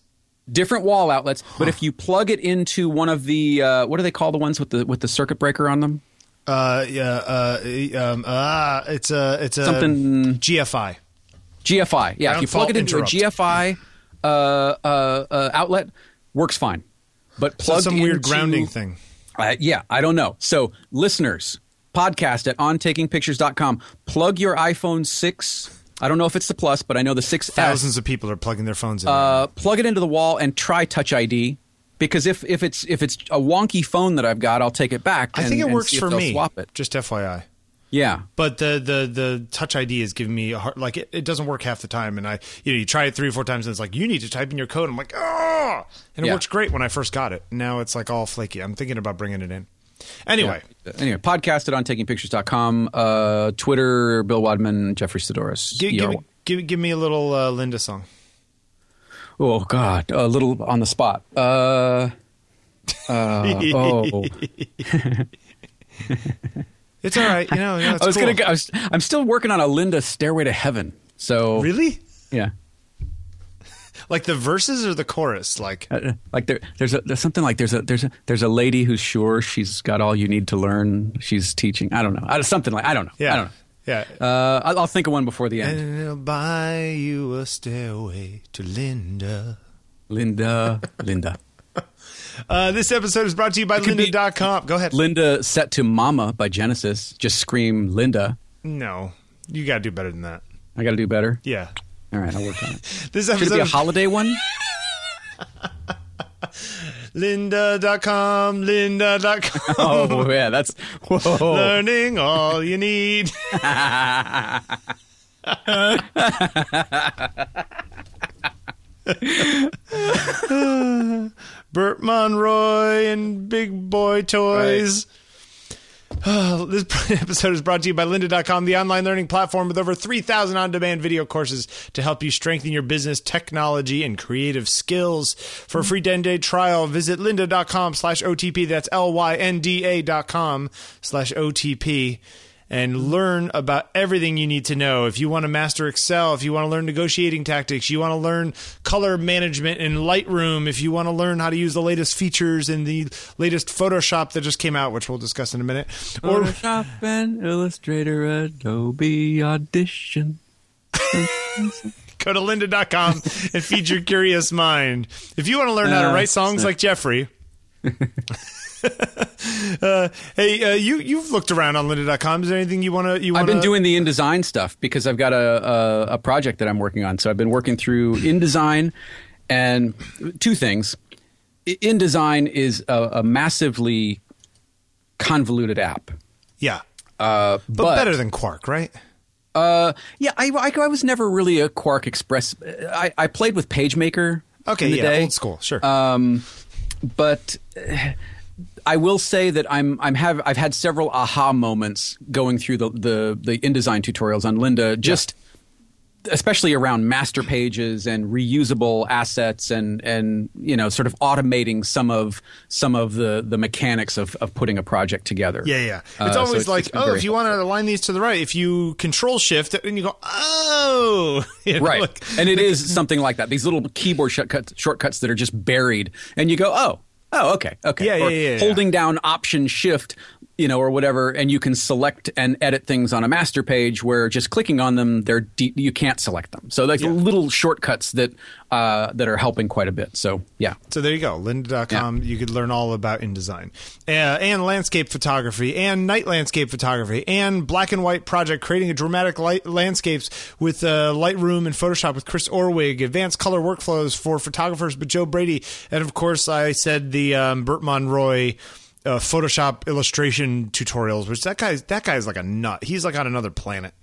different wall outlets. But if you plug it into one of the uh, what do they call the ones with the with the circuit breaker on them? Uh, yeah. Uh, um, uh, it's a it's a Something- GFI. GFI. Yeah, if you plug it into interrupt. a GFI uh, uh, uh, outlet, works fine. But So plug some weird into- grounding thing. Uh, yeah, I don't know. So listeners, podcast at ontakingpictures.com. Plug your iPhone six. I don't know if it's the plus, but I know the six Thousands of people are plugging their phones in. uh, plug it into the wall and try Touch ID. Because if, if it's if it's a wonky phone that I've got, I'll take it back. I think it works for me. Swap it. Just FYI. Yeah. But the the the Touch ID is giving me a hard, like it, it doesn't work half the time, and I you know you try it three or four times, and it's like you need to type in your code. I'm like oh, and it Yeah. works great when I first got it. Now it's like all flaky. I'm thinking about bringing it in. Anyway, Anyway, podcast at ontakingpictures.com. Uh, Twitter, Bill Wadman, Jeffrey Saddoris. give, give, me, give give me a little uh, Linda song. Oh, God. A little on the spot. Uh, Uh, oh, It's all right. You know, it's I was cool. gonna. Go, I was, I'm still working on a Linda Stairway to Heaven. So Really? yeah, Like the verses or the chorus? Like Uh, like there, there's a there's something like there's a there's a there's a lady who's sure she's got all you need to learn. She's teaching. I don't know. I, something like I don't know. yeah, I don't know. yeah. Uh, I'll, I'll think of one before the end. And it'll buy you a stairway to Linda. Linda, Linda, Uh, this episode is brought to you by Lynda.com. Go ahead. Linda set to Mama by Genesis. Just scream Linda. no, you got to do better than that. I got to do better. Yeah. All right, I'll work on it. This Should it be a holiday one? Lynda.com, Lynda.com. Oh yeah, that's whoa. Learning all you need. Bert Monroy and Big Boy Toys. Oh, this episode is brought to you by lynda.com, the online learning platform with over 3,000 on demand video courses to help you strengthen your business, technology, and creative skills. For a free 10 day trial, visit lynda.com slash OTP. That's L Y N D A dot com slash OTP and learn about everything you need to know. If you want to master Excel, if you want to learn negotiating tactics, you want to learn color management in Lightroom, if you want to learn how to use the latest features in the latest Photoshop that just came out, which we'll discuss in a minute, or Photoshop and Illustrator, Adobe Audition. go to lynda.com and feed your curious mind. If you want to learn how to write songs like Jeffrey, uh, hey, uh, you you've looked around on lynda.com. Is there anything you want to you want I've been doing the InDesign stuff because I've got a, a a project that I'm working on. So I've been working through InDesign, and two things. InDesign is a, a massively convoluted app, yeah, uh, but, but, better than Quark, right? Uh, yeah, I, I, I was never really a QuarkXPress. I, I played with PageMaker. Okay, in the yeah, day. old school, sure. Um, but uh, I will say that I'm I'm have I've had several aha moments going through the the, the InDesign tutorials on Lynda. Just especially around master pages and reusable assets and and you know sort of automating some of some of the the mechanics of, of putting a project together. Yeah, yeah. Uh, It's so always it's- like, it's oh, if you want to align these to the right, if you control shift and you go, oh, You know, right like- and it is something like that these little keyboard shortcuts, shortcuts that are just buried and you go oh oh okay okay Yeah, or yeah, yeah, yeah. holding down option shift you know or whatever and you can select and edit things on a master page where just clicking on them they're de- you can't select them so like Yeah. little shortcuts that uh, that are helping quite a bit so yeah So there you go, lynda.com. You could learn all about InDesign uh, and landscape photography and night landscape photography and black and white project, creating a dramatic light landscapes with uh, Lightroom and Photoshop with Chris Orwig, advanced color workflows for photographers but Joe Brady, and of course, I said the um, Bert Monroy. Uh, Photoshop illustration tutorials, which that guy's that guy's like a nut. He's like on another planet.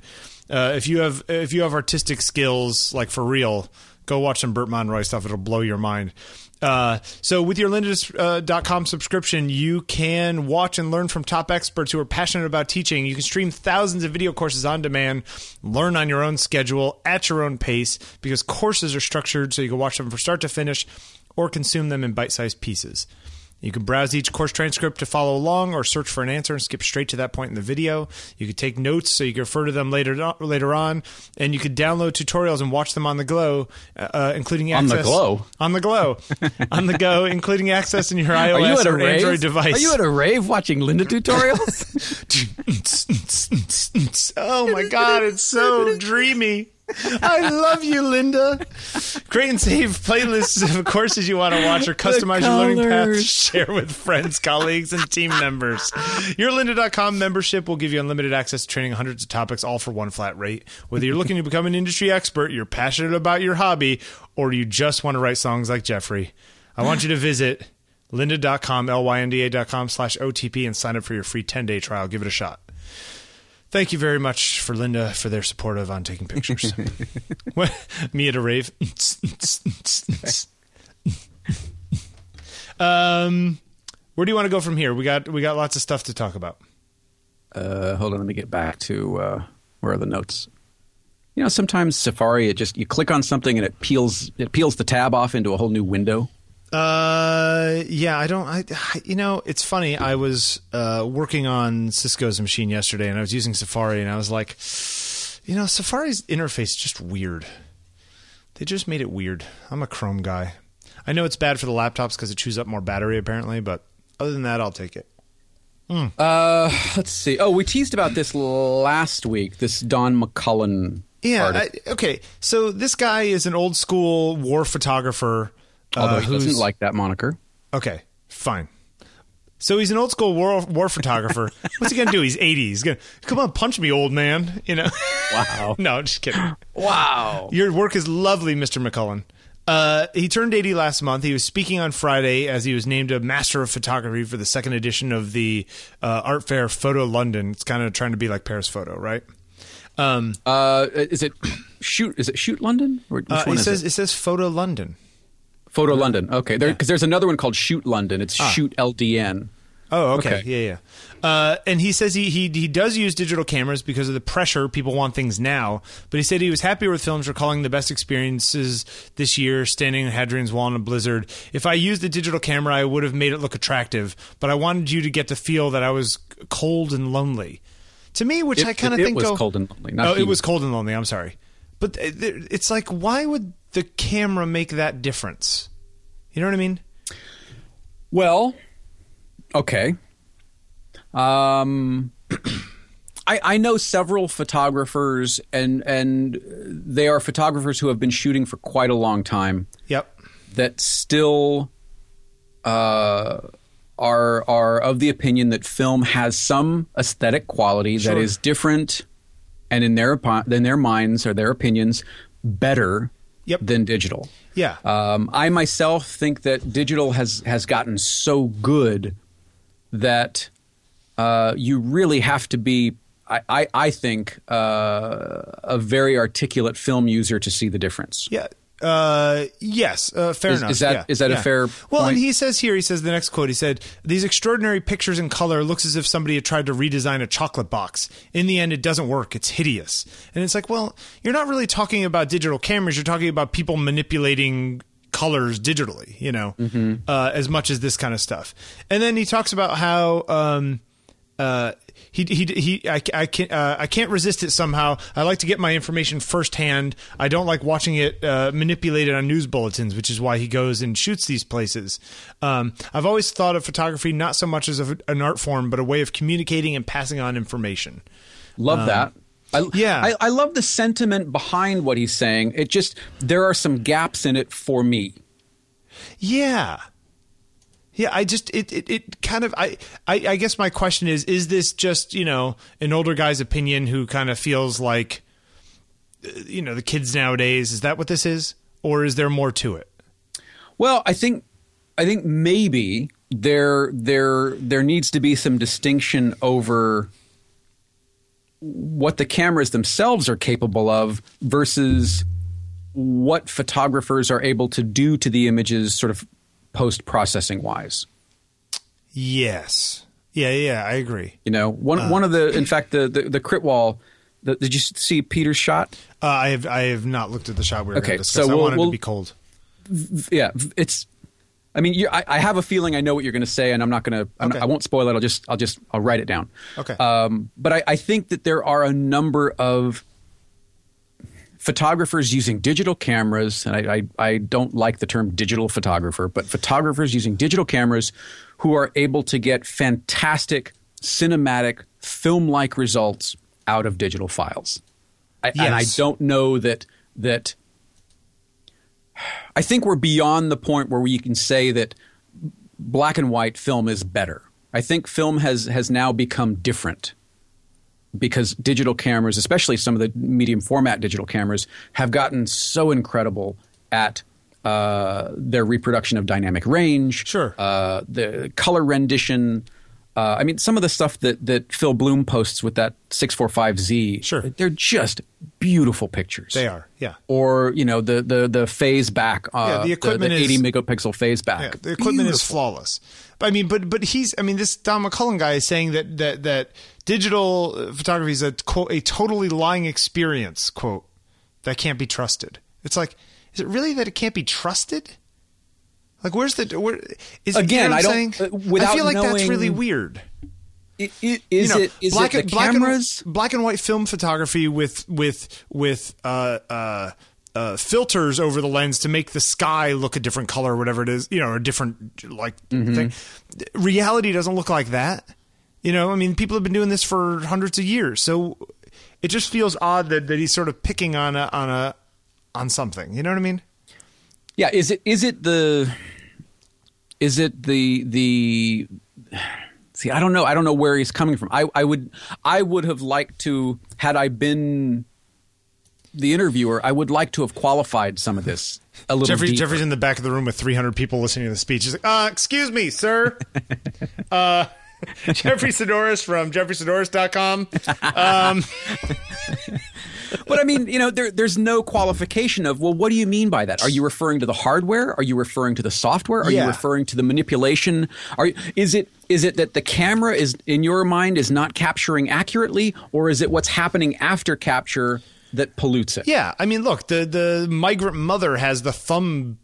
Uh, if you have if you have artistic skills, like for real, go watch some Bert Monroy stuff. It'll blow your mind. Uh, so with your lynda.com subscription, you can watch and learn from top experts who are passionate about teaching. You can stream thousands of video courses on demand, learn on your own schedule at your own pace because courses are structured so you can watch them from start to finish or consume them in bite-sized pieces. You can browse each course transcript to follow along or search for an answer and skip straight to that point in the video. You could take notes so you can refer to them later later on, and you could download tutorials and watch them on the go, uh, including access, On the glow? on the glow, on the go, including access in your iOS are you at a or rave Android device. are you at a rave watching lynda tutorials oh my god, it's so dreamy. I love you, Linda. Create and save playlists of courses you want to watch or customize your learning path to share with friends, colleagues, and team members. Your lynda.com membership will give you unlimited access to training on hundreds of topics, all for one flat rate. Whether you're looking to become an industry expert, you're passionate about your hobby, or you just want to write songs like Jeffrey, I want you to visit lynda.com, L-Y-N-D-A.com slash OTP and sign up for your free 10-day trial. Give it a shot. Thank you very much for Lynda for their support of on taking pictures. Me at a rave. um, where do you want to go from here? We got we got lots of stuff to talk about. uh, hold on let me get back to uh, where are the notes you know sometimes safari it just you click on something and it peels it peels the tab off into a whole new window Uh, yeah, I don't. I, you know, it's funny. I was uh, working on Cisco's machine yesterday, and I was using Safari, and I was like, you know, Safari's interface is just weird. They just made it weird. I'm a Chrome guy. I know it's bad for the laptops because it chews up more battery, apparently, but other than that, I'll take it. Uh, let's see. Oh, we teased about this last week. This Don McCullin. Yeah. I, okay. So this guy is an old school war photographer. Although uh, he doesn't like that moniker. Okay, fine. So he's an old school war war photographer. What's he gonna do? He's eighty. He's gonna come on, punch me, old man. You know? Wow. no, just kidding. Wow. Your work is lovely, Mister McCullin. Uh, he turned 80 last month. He was speaking on Friday as he was named a Master of Photography for the second edition of the uh, art fair Photo London. It's kind of trying to be like Paris Photo, right? Um, Uh, is it shoot? Is it shoot London? Or uh, it is says it? it says Photo London. Photo London. Okay, because there's another one called Shoot London. It's Shoot LDN. Oh, okay. Okay. Yeah, yeah. Uh, and he says he, he he does use digital cameras because of the pressure. People want things now. But he said he was happier with films, recalling the best experiences this year, standing in Hadrian's Wall in a blizzard. If I used a digital camera, I would have made it look attractive. But I wanted you to get the feel that I was cold and lonely. To me, which It- I kind of it think was cold and lonely, not oh, he. it was cold and lonely. I'm sorry, but th- it's like, why would the camera make that difference? You know what I mean? Well, okay. Um, I, I know several photographers, and and they are photographers who have been shooting for quite a long time. Yep. that still uh, are are of the opinion that film has some aesthetic quality Sure. that is different, and in their in their minds or their opinions, better Yep. than digital. Yeah. Um, I myself think that digital has has gotten so good that uh, you really have to be. I, I, I think uh, a very articulate film user to see the difference. Yeah. Uh, yes. Uh, fair Is- enough. is that- yeah, is that a fair Well, and he says here, he says the next quote. He said, "These extraordinary pictures in color looks as if somebody had tried to redesign a chocolate box. In the end, it doesn't work. It's hideous." And it's like, well, you're not really talking about digital cameras. You're talking about people manipulating colors digitally. You know, Mm-hmm. uh, as much as this kind of stuff. And then he talks about how. Um, uh, he he he I, I can't uh, I can't resist it somehow. I like to get my information firsthand. I don't like watching it uh, manipulated on news bulletins, which is why he goes and shoots these places. Um, I've always thought of photography not so much as a, an art form, but a way of communicating and passing on information. Love that. I, Um, yeah. I, I love the sentiment behind what he's saying. It just there are some gaps in it for me. Yeah. Yeah, I just it, it, it kind of I, I I guess my question is is this just, you know, an older guy's opinion who kind of feels like uh, you know, the kids nowadays, is that what this is? Or is there more to it? Well, I think I think maybe there there there needs to be some distinction over what the cameras themselves are capable of versus what photographers are able to do to the images sort of post processing wise. Yes. Yeah, yeah, I agree. You know, one one of the in fact the the, the crit wall. The, did you see Peter's shot? Uh, I have I have not looked at the shot we are Okay, going to discuss. so I we'll- want it we'll- to be cold. yeah, it's. I mean, you, I, I have a feeling I know what you're going to say, and I'm not going to. Okay. I won't spoil it. I'll just. I'll just. I'll write it down. Okay. Um, but I, I think that there are a number of photographers using digital cameras, and I, I, I don't like the term digital photographer, but photographers using digital cameras who are able to get fantastic cinematic film-like results out of digital files. I, And I don't know that that. I think we're beyond the point where we can say that black and white film is better. I think film has has now become different because digital cameras, especially some of the medium format digital cameras, have gotten so incredible at uh, their reproduction of dynamic range, Sure. uh, the color rendition. Uh, I mean, some of the stuff that that Phil Bloom posts with that 645Z, Sure. they're just beautiful pictures. They are. Yeah. Or you know the the the phase back, uh, Yeah, the equipment the, is- 80 megapixel phase back. Yeah, the equipment is flawless. But I mean, but but he's I mean, this Don McCullin guy is saying that that that digital uh, photography is a quote a totally lying experience quote that can't be trusted. It's like, is it really that it can't be trusted? Like, where's the where? Is, Again, you know I don't- saying? uh, without I feel like that's really weird. I- i- Is you know, it is black it the black cameras? and black and white film photography with with with uh, uh, uh, filters over the lens to make the sky look a different color, or whatever it is, you know, or a different like Mm-hmm. thing. Reality doesn't look like that. You know, I mean, people have been doing this for hundreds of years, so it just feels odd that, that he's sort of picking on a on a on something. You know what I mean? Yeah, is it is it the is it the the See, I don't know. I don't know where he's coming from. I, I would I would have liked to had I been the interviewer, I would like to have qualified some of this a little Jeffrey, deeper. Jeffrey's in the back of the room with 300 people listening to the speech. He's like, uh, excuse me, sir. uh, Jeffrey Saddoris from jeffreysaddoris.com. Um, but I mean, you know, there, there's no qualification of, well, what do you mean by that? Are you referring to the hardware? Are you referring to the software? Are Yeah. you referring to the manipulation? Are is it is it that the camera is in your mind is not capturing accurately, or is it what's happening after capture that pollutes it? Yeah, I mean, look, the the migrant mother has the thumb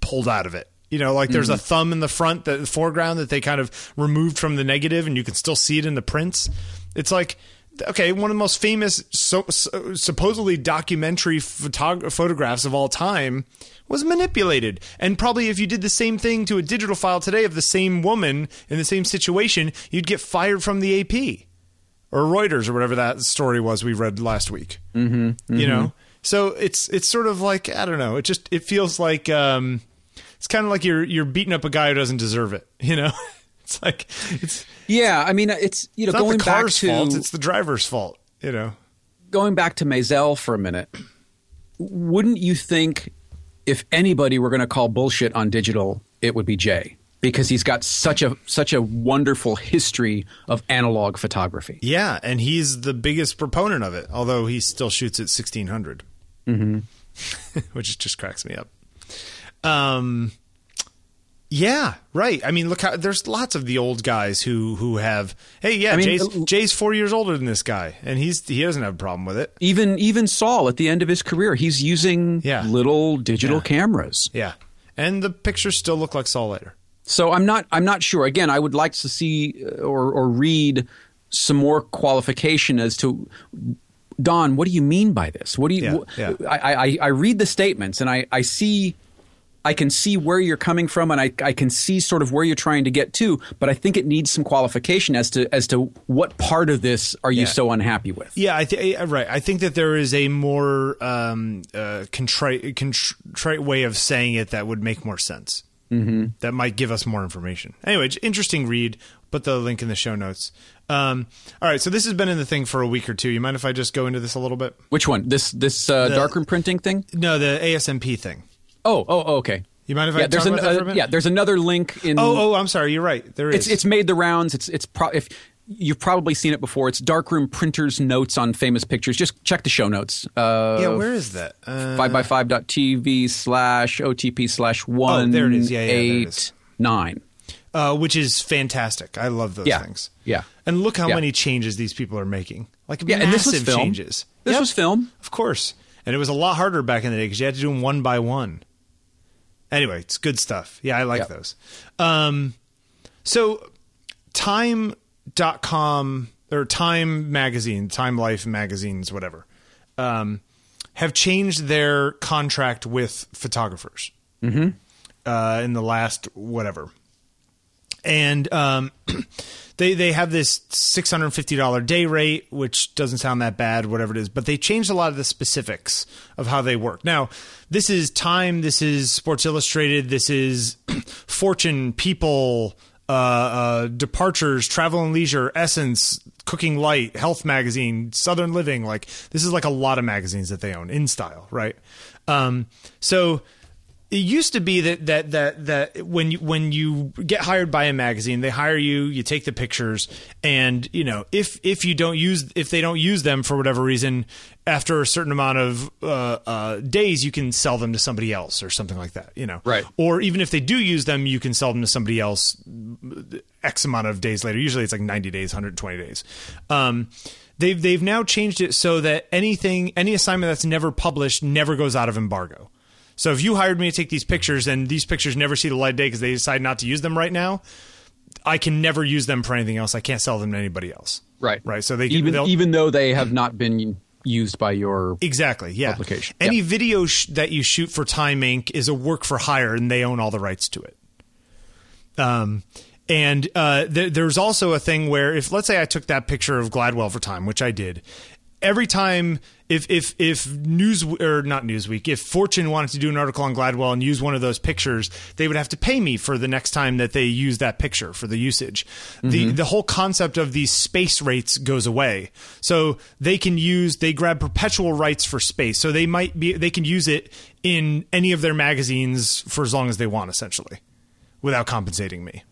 pulled out of it. You know, like there's a thumb in the front, the foreground that they kind of removed from the negative, and you can still see it in the prints. It's like, okay, one of the most famous, so, so, supposedly documentary photog- photographs of all time was manipulated. And probably if you did the same thing to a digital file today of the same woman in the same situation, you'd get fired from the AP or Reuters or whatever that story was we read last week. Mm-hmm, You know, so it's it's sort of like I don't know. It just it feels like um, it's kind of like you're you're beating up a guy who doesn't deserve it. You know, it's like it's, Yeah, I mean, it's you know it's going the back car's to fault; it's the driver's fault. You know, going back to Maisel for a minute. Wouldn't you think if anybody were going to call bullshit on digital, it would be Jay because he's got such a such a wonderful history of analog photography. yeah, and he's the biggest proponent of it. Although he still shoots at sixteen mm-hmm. which just cracks me up. Um, yeah, right. I mean, look how there's lots of the old guys who who have. Hey, yeah, I mean, Jay's, uh, Jay's four years older than this guy, and he's he doesn't have a problem with it. Even even Saul at the end of his career, he's using Yeah. little digital Yeah. cameras. Yeah, and the pictures still look like Saul Leiter. So I'm not I'm not sure. Again, I would like to see uh, or or read some more qualification as to Don. What do you mean by this? What do you? Yeah, yeah. I, I I read the statements and I I see. I can see where you're coming from, and I, I can see sort of where you're trying to get to, but I think it needs some qualification as to as to what part of this are you Yeah. so unhappy with. Yeah, I th- right. I think that there is a more um, uh, contrite, contrite way of saying it that would make more sense. Mm-hmm. That might give us more information. Anyway, interesting read. Put the link in the show notes. Um, all right, so this has been in the thing for a week or two. You mind if I just go into this a little bit? Which one? This this uh, The- darkroom printing thing? No, the ASMP thing. Oh oh oh, okay. You mind if I Yeah, there's talk an, about that for a uh, minute? yeah, there's another link in. Oh, oh, I'm sorry. You're right. There is. it's it's made the rounds. It's it's pro- if you've probably seen it before. It's darkroom printers notes on famous pictures. Just check the show notes. Uh, yeah, where is that? Uh, five by five dot TV slash OTP slash one Oh, there it is. Yeah, yeah, there it eight is. nine. uh, which is fantastic. I love those Yeah, things. yeah. And look how Yeah. many changes these people are making. Like Yeah, massive and this was film. changes. This Yep. was film. Of course. And it was a lot harder back in the day because you had to do them one by one. Anyway, it's good stuff. Yeah, I like Yep. those. Um, so, time.com or Time Magazine, Time Life magazines, whatever, um, have changed their contract with photographers mm-hmm. uh, in the last whatever. And um, they they have this six hundred fifty dollar day rate, which doesn't sound that bad, whatever it is. But they changed a lot of the specifics of how they work. Now, this is Time, this is Sports Illustrated, this is Fortune, People, uh, uh, Departures, Travel and Leisure, Essence, Cooking Light, Health Magazine, Southern Living. Like this is like a lot of magazines that they own in style, right? Um, so it used to be that that that that when you when you get hired by a magazine, they hire you, you take the pictures, and you know if if you don't use if they don't use them for whatever reason, after a certain amount of uh, uh, days, you can sell them to somebody else or something like that. You know, Right. Or even if they do use them, you can sell them to somebody else X amount of days later. Usually it's like 90 days, 120 days. Um, they've, they've now changed it so that anything, any assignment that's never published never goes out of embargo. So if you hired me to take these pictures and these pictures never see the light of day because they decide not to use them right now, I can never use them for anything else. I can't sell them to anybody else. Right. Right. So they can, even even though they have not been used by your Exactly. Yeah. Publication. Any Yeah. video sh- that you shoot for Time Inc. is a work for hire, and they own all the rights to it. Um, and uh, th- there's also a thing where if let's say I took that picture of Gladwell for Time, which I did, every time if if if news or not Newsweek, if Fortune wanted to do an article on Gladwell and use one of those pictures, they would have to pay me for the next time that they use that picture for the usage. The mm-hmm. the whole concept of these space rates goes away. So they can use they grab perpetual rights for space. So they might be they can use it in any of their magazines for as long as they want essentially without compensating me.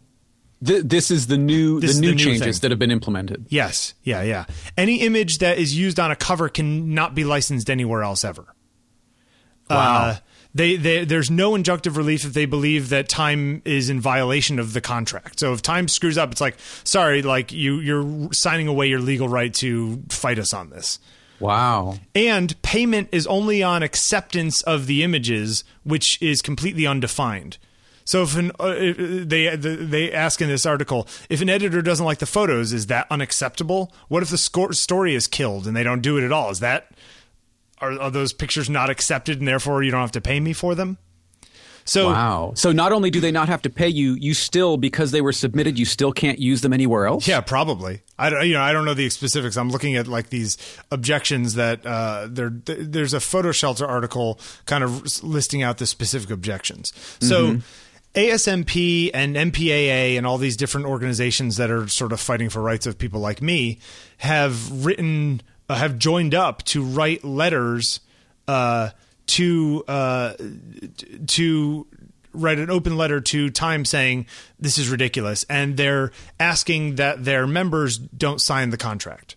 Th- this is the new This the new the new changes thing. that have been implemented. Yes, yeah, yeah. Any image that is used on a cover cannot be licensed anywhere else ever. Wow. Uh, they, they, there's no injunctive relief if they believe that Time is in violation of the contract. So if Time screws up, it's like, sorry, like you, you're signing away your legal right to fight us on this. Wow. And payment is only on acceptance of the images, which is completely undefined. So if an, uh, if they they ask in this article if an editor doesn't like the photos, is that unacceptable? What if the story is killed and they don't do it at all? Is that are, are those pictures not accepted and therefore you don't have to pay me for them? So Wow. So not only do they not have to pay you, you still because they were submitted, you still can't use them anywhere else. Yeah, probably. I don't, you know, I don't know the specifics. I'm looking at like these objections that uh, there. There's a photo shelter article kind of listing out the specific objections. So. ASMP and NPPA and all these different organizations that are sort of fighting for rights of people like me have written, uh, have joined up to write letters uh, to uh, to write an open letter to Time saying this is ridiculous, and they're asking that their members don't sign the contract.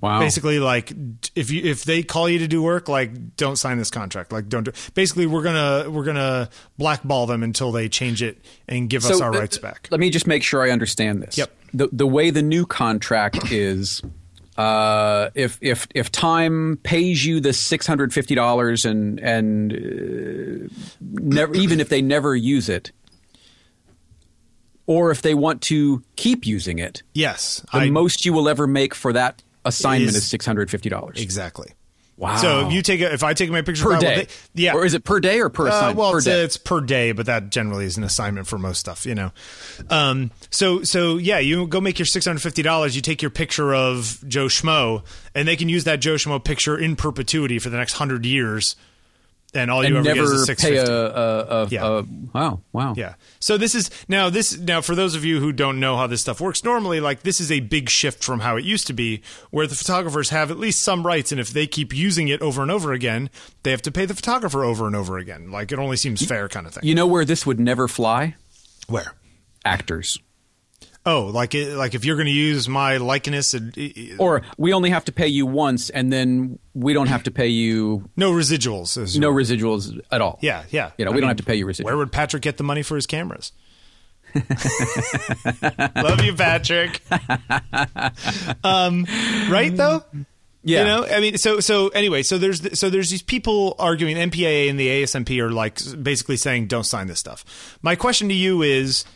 Wow. Basically, like if you if they call you to do work, like don't sign this contract. Like don't do. Basically, we're gonna we're gonna blackball them until they change it and give us our uh, rights back. Let me just make sure I understand this. Yep. The the way the new contract is, uh, if if if Time pays you the six hundred fifty dollars and and uh, never even if they never use it, or if they want to keep using it, Yes, the I most you will ever make for that assignment Is- is six hundred fifty dollars exactly. Wow. So if you take a, if I take my picture per day, they- yeah, or is it per day or per Uh, assignment? well, per it's, day. it's per day, but that generally is an assignment for most stuff, you know. Um, so, so yeah, you go make your six hundred fifty dollars. You take your picture of Joe Schmo, and they can use that Joe Schmo picture in perpetuity for the next hundred years, and all you and ever get is a never six pay a, a, a, Yeah. a wow wow Yeah. So this is now this now for those of you who don't know how this stuff works. Normally, like this is a big shift from how it used to be, where the photographers have at least some rights, and if they keep using it over and over again, they have to pay the photographer over and over again. Like it only seems fair, kind of thing. You know where this would never fly? Where? Actors. Oh, like like if you're going to use my likeness, and, Or we only have to pay you once, and then we don't have to pay you no residuals. no residuals at all. Yeah, yeah. You know, I we don't have to pay you residuals. Where would Patrick get the money for his cameras? Love you, Patrick. um, right though. Yeah. You know, I mean, so so anyway, so there's so there's these people arguing NPPA and the ASMP are like basically saying don't sign this stuff. My question to you is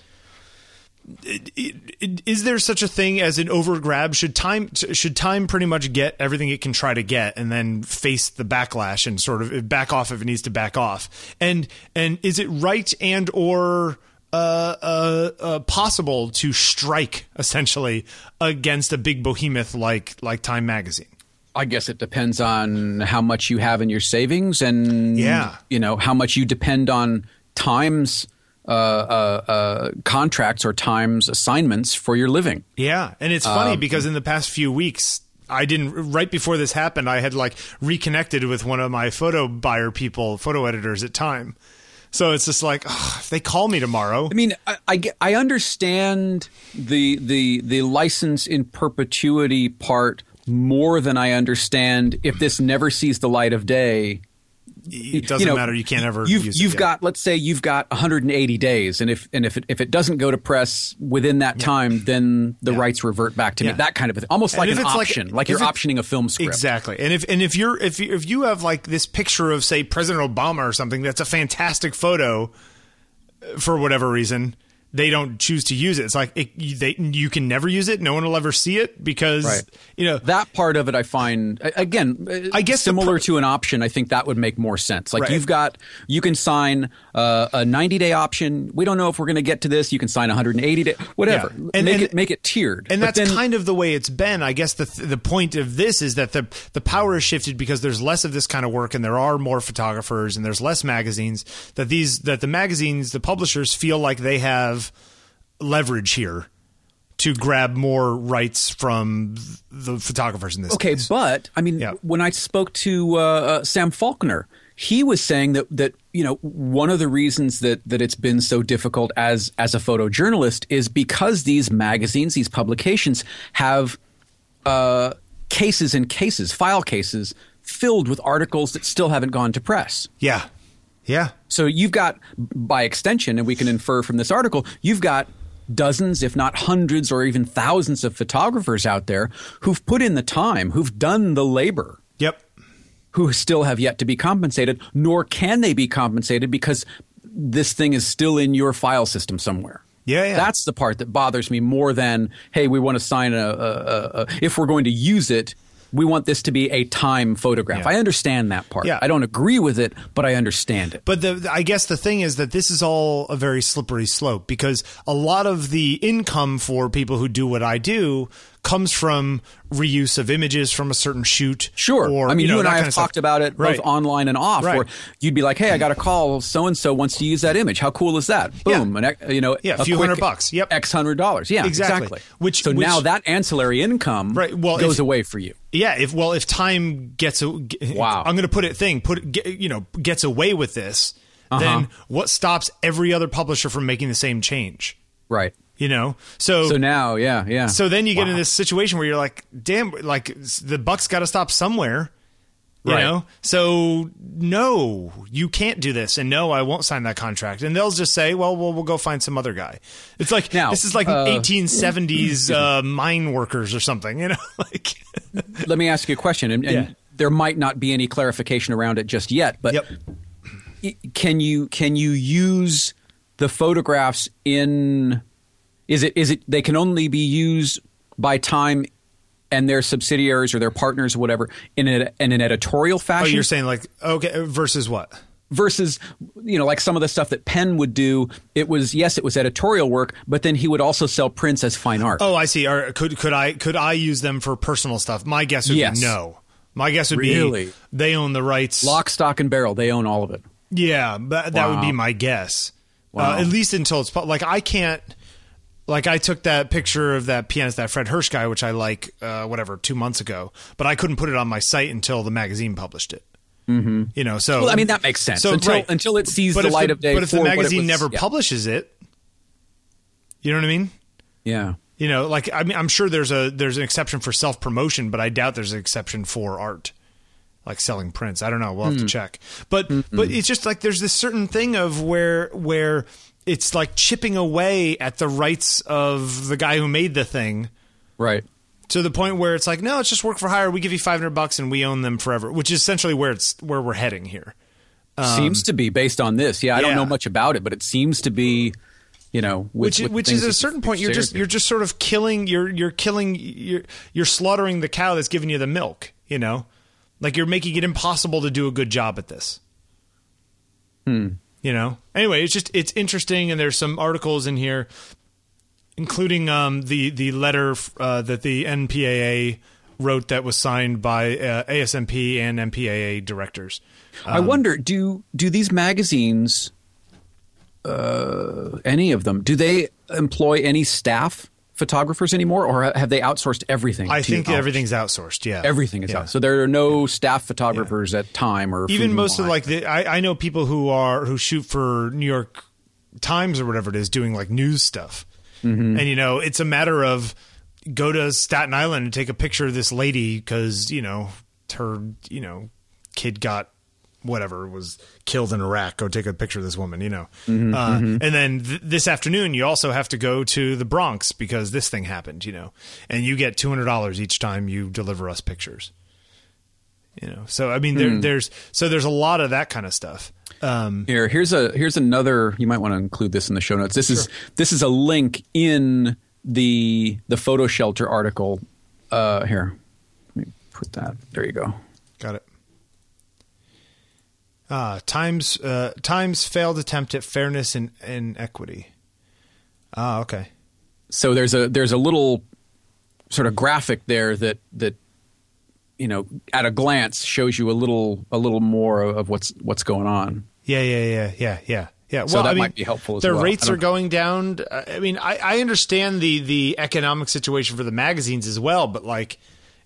is there such a thing as an overgrab? Should time should time pretty much get everything it can try to get and then face the backlash and sort of back off if it needs to back off? And and is it right and or uh, uh, uh, possible to strike essentially against a big behemoth like like Time Magazine? I guess it depends on how much you have in your savings and Yeah. you know how much you depend on times uh, uh, uh, contracts or times assignments for your living. Yeah, and it's funny because in the past few weeks, I didn't. Right before this happened, I had like reconnected with one of my photo buyer people, photo editors at Time. So it's just like, ugh, if they call me tomorrow, I mean, I, I, I understand the the the license in perpetuity part more than I understand if this never sees the light of day. It doesn't you know, matter. You can't ever. You've, use it, you've got let's say you've got 180 days, and if and if it, if it doesn't go to press within that time, then the Yeah. rights revert back to Yeah. me. That kind of a thing, almost And like an like- option, like, if you're optioning a film script. Exactly. And if and if you're if you, if you have like this picture of say President Obama or something that's a fantastic photo uh, for whatever reason, they don't choose to use it. It's like it, you, they you can never use it. No one will ever see it because Right. you know That part of it, I find again, uh, I guess similar to an option. I think that would make more sense. Like Right. you've got, you can sign uh, a 90 day option. We don't know if we're going to get to this. You can sign 180 day, whatever. Yeah. And- make and- it make it tiered. and But that's then- kind of the way it's been. I guess the the point of this is that the the power has shifted because there's less of this kind of work, and there are more photographers, and there's less magazines. That these that the magazines, the publishers feel like they have leverage here to grab more rights from the photographers in this. Okay, case. but I mean, Yeah. when I spoke to uh, uh, Sam Faulkner, he was saying that that you know one of the reasons that that it's been so difficult as as a photojournalist is because these magazines, these publications, have uh, cases and cases, file cases filled with articles that still haven't gone to press. yeah, yeah, So you've got, by extension, and we can infer from this article, you've got dozens, if not hundreds or even thousands of photographers out there who've put in the time, who've done the labor, yep. who still have yet to be compensated, nor can they be compensated because this thing is still in your file system somewhere. Yeah, yeah. That's the part that bothers me more than, hey, we want to sign a, a, a, a if we're going to use it, we want this to be a time photograph. Yeah. I understand that part. Yeah. I don't agree with it, but I understand it. But the, I guess the thing is that this is all a very slippery slope because a lot of the income for people who do what I do comes from reuse of images from a certain shoot. Sure. Or, I mean, you, know, and I have talked about it Right. both online and off. Right. Where you'd be like, "Hey, I got a call. So and so wants to use that image. How cool is that? Boom, Yeah. and you know, Yeah, a few hundred bucks. Yep. X hundred dollars. Yeah, Exactly. exactly. Which- so which- now that ancillary income Right, well, goes if- away for you. Yeah, if well, if time gets a, Wow. I'm going to put it thing put get, you know gets away with this, Uh-huh. then what stops every other publisher from making the same change? Right. You know, so So now, yeah, yeah. So then you get in this situation where you're like, damn, like the buck's got to stop somewhere. You Right. know? So no, you can't do this. And no, I won't sign that contract. And they'll just say, well, we'll, we'll go find some other guy. It's like, Now, this is like uh, 1870s uh, mine workers or something, you know? like, Let me ask you a question, and, and Yeah. there might not be any clarification around it just yet, but Yep. can you can you use the photographs in is it is it they can only be used by time and their subsidiaries or their partners or whatever in, a, in an editorial oh, fashion you're saying like, okay, versus what? versus you know like some of the stuff that Penn would do it was yes it was editorial work but then he would also sell prints as fine art Oh, I see. Or could could I could I use them for personal stuff? My guess would Yes. be no. My guess would Really? be they own the rights. lock stock and barrel they own all of it Yeah, but that would be my guess. Wow. Uh, at least until it's like I can't. Like I took that picture of that pianist, that Fred Hersch guy, which I like, uh, whatever, two months ago, but I couldn't put it on my site until the magazine published it. Mm-hmm. You know, so Well, I mean, that makes sense. So Until- until it sees But the light of day But if the for what it magazine was- never yeah. publishes it, you know what I mean? yeah You know, like I mean, I'm sure there's a there's an exception for self promotion, but I doubt there's an exception for art, like selling prints. I don't know. We'll have Hmm. to check. But but it's just like there's this certain thing of where where it's like chipping away at the rights of the guy who made the thing. Right. To the point where it's like, no, it's just work for hire. We give you 500 bucks and we own them forever, which is essentially where it's where we're heading here. seems to be based on this. Yeah I don't Um, know much about it but it seems to be you know with, which with which is at a certain point you're just you're just sort of killing you're you're killing you're you're slaughtering the cow that's giving you the milk you know? Like you're making it impossible to do a good job at this. Hmm. You know? Anyway it's just it's interesting and there's some articles in here including um the the letter uh, that the NPPA wrote that was signed by uh, ASMP and NPPA directors. I um, wonder do do these magazines uh, any of them do they employ any staff photographers anymore or have they outsourced everything I think everything's outsourced yeah. Everything is Yeah. out so there are no staff photographers at time or even most of like the I, I know people who are who shoot for New York Times or whatever it is doing like news stuff. Mm-hmm. and you know it's a matter of go to Staten Island and take a picture of this lady because you know her you know kid got whatever was killed in Iraq. Go take a picture of this woman, you know. uh, And then th- this afternoon, you also have to go to the Bronx because this thing happened, you know. And you get two hundred dollars each time you deliver us pictures. You know, so I mean, there, there's so there's a lot of that kind of stuff. Um, Here, here's a here's another. You might want to include this in the show notes. This is this is a link in the the photo shelter article. Uh, here, let me put that. There you go. Ah, times uh, times failed attempt at fairness and, and equity. Ah, okay. So there's a there's a little sort of graphic there that that you know at a glance shows you a little a little more of what's what's going on. Yeah, yeah, yeah, yeah, yeah, yeah. So that I mean, might be helpful as their well. rates are going down. I mean, I, I understand the the economic situation for the magazines as well, but like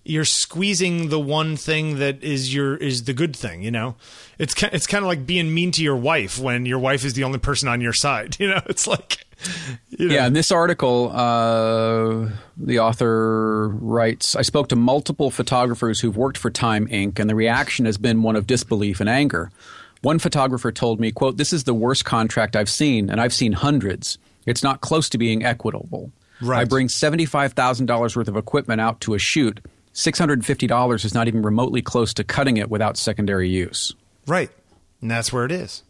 you're squeezing the one thing that is your is the good thing. You know, it's it's kind of like being mean to your wife when your wife is the only person on your side. You know, it's like you know, Yeah, in this article, uh, the author writes I spoke to multiple photographers who've worked for Time Inc., and the reaction has been one of disbelief and anger. One photographer told me, quote, This is the worst contract I've seen, and I've seen hundreds. It's not close to being equitable. Right. I bring $75,000 worth of equipment out to a shoot. $650 is not even remotely close to cutting it without secondary use. Right. And that's where it is.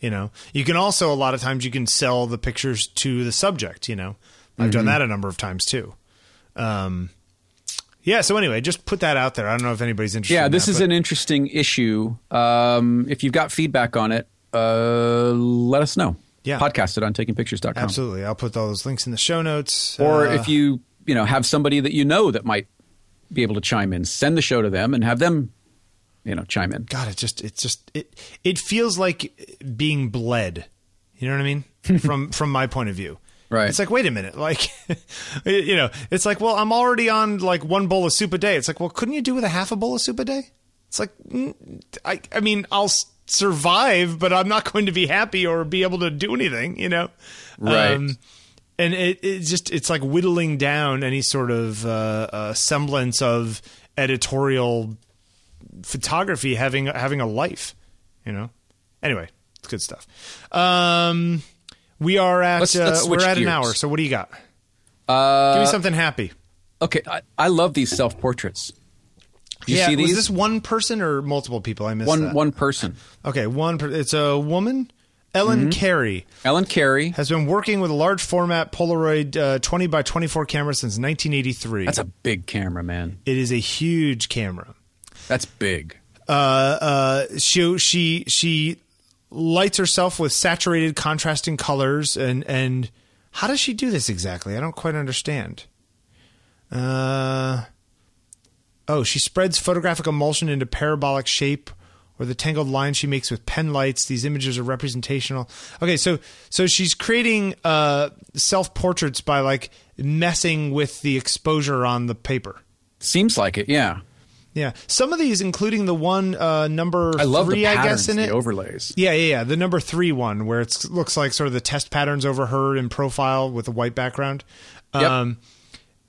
You know, you can also, a lot of times, you can sell the pictures to the subject. You know, I've Mm-hmm. done that a number of times too. Um, yeah. So, anyway, just put that out there. I don't know if anybody's interested. Yeah, in this that, is but- an interesting issue. Um, if you've got feedback on it, uh, let us know. Yeah. Podcast it on takingpictures.com. Absolutely. I'll put all those links in the show notes. Or Uh, if you, you know, have somebody that you know that might be able to chime in, send the show to them and have them, you know, chime in. God, it just, it just, it, it feels like being bled. You know what I mean? from, from my point of view. Right. It's like, wait a minute. Like, you know, it's like, well, I'm already on like one bowl of soup a day. It's like, well, couldn't you do with a half a bowl of soup a day? It's like, I, I mean, I'll survive, but I'm not going to be happy or be able to do anything, you know? Um, Right. And it, it just, it's like whittling down any sort of uh, uh, semblance of editorial photography having having a life, you know. Anyway, it's good stuff. Um, we are at Let's- uh, let's we're switch at an hour. So what do you got? Uh, Give me something happy. okay, I, I love these self portraits. You yeah, see these? was this one person or multiple people? I missed one that. one person, Okay, one. Per- it's a woman. Ellen Mm-hmm. Carey Ellen Carey. has been working with a large format Polaroid uh, 20 by 24 camera since 1983. That's a big camera, man. it is a huge camera. That's big. uh, uh, she she she lights herself with saturated, contrasting colors, and and how does she do this exactly? I don't quite understand. Uh, oh, she spreads photographic emulsion into parabolic shape. Or the tangled lines she makes with pen lights. These images are representational. Okay, so so she's creating uh, self portraits by like messing with the exposure on the paper. Seems like it. Yeah, Yeah, some of these, including the one uh, number I love three, the I guess in the it. overlays. yeah, yeah, yeah. The number three one, where it looks like sort of the test patterns over her in profile with a white background. Yep. Um,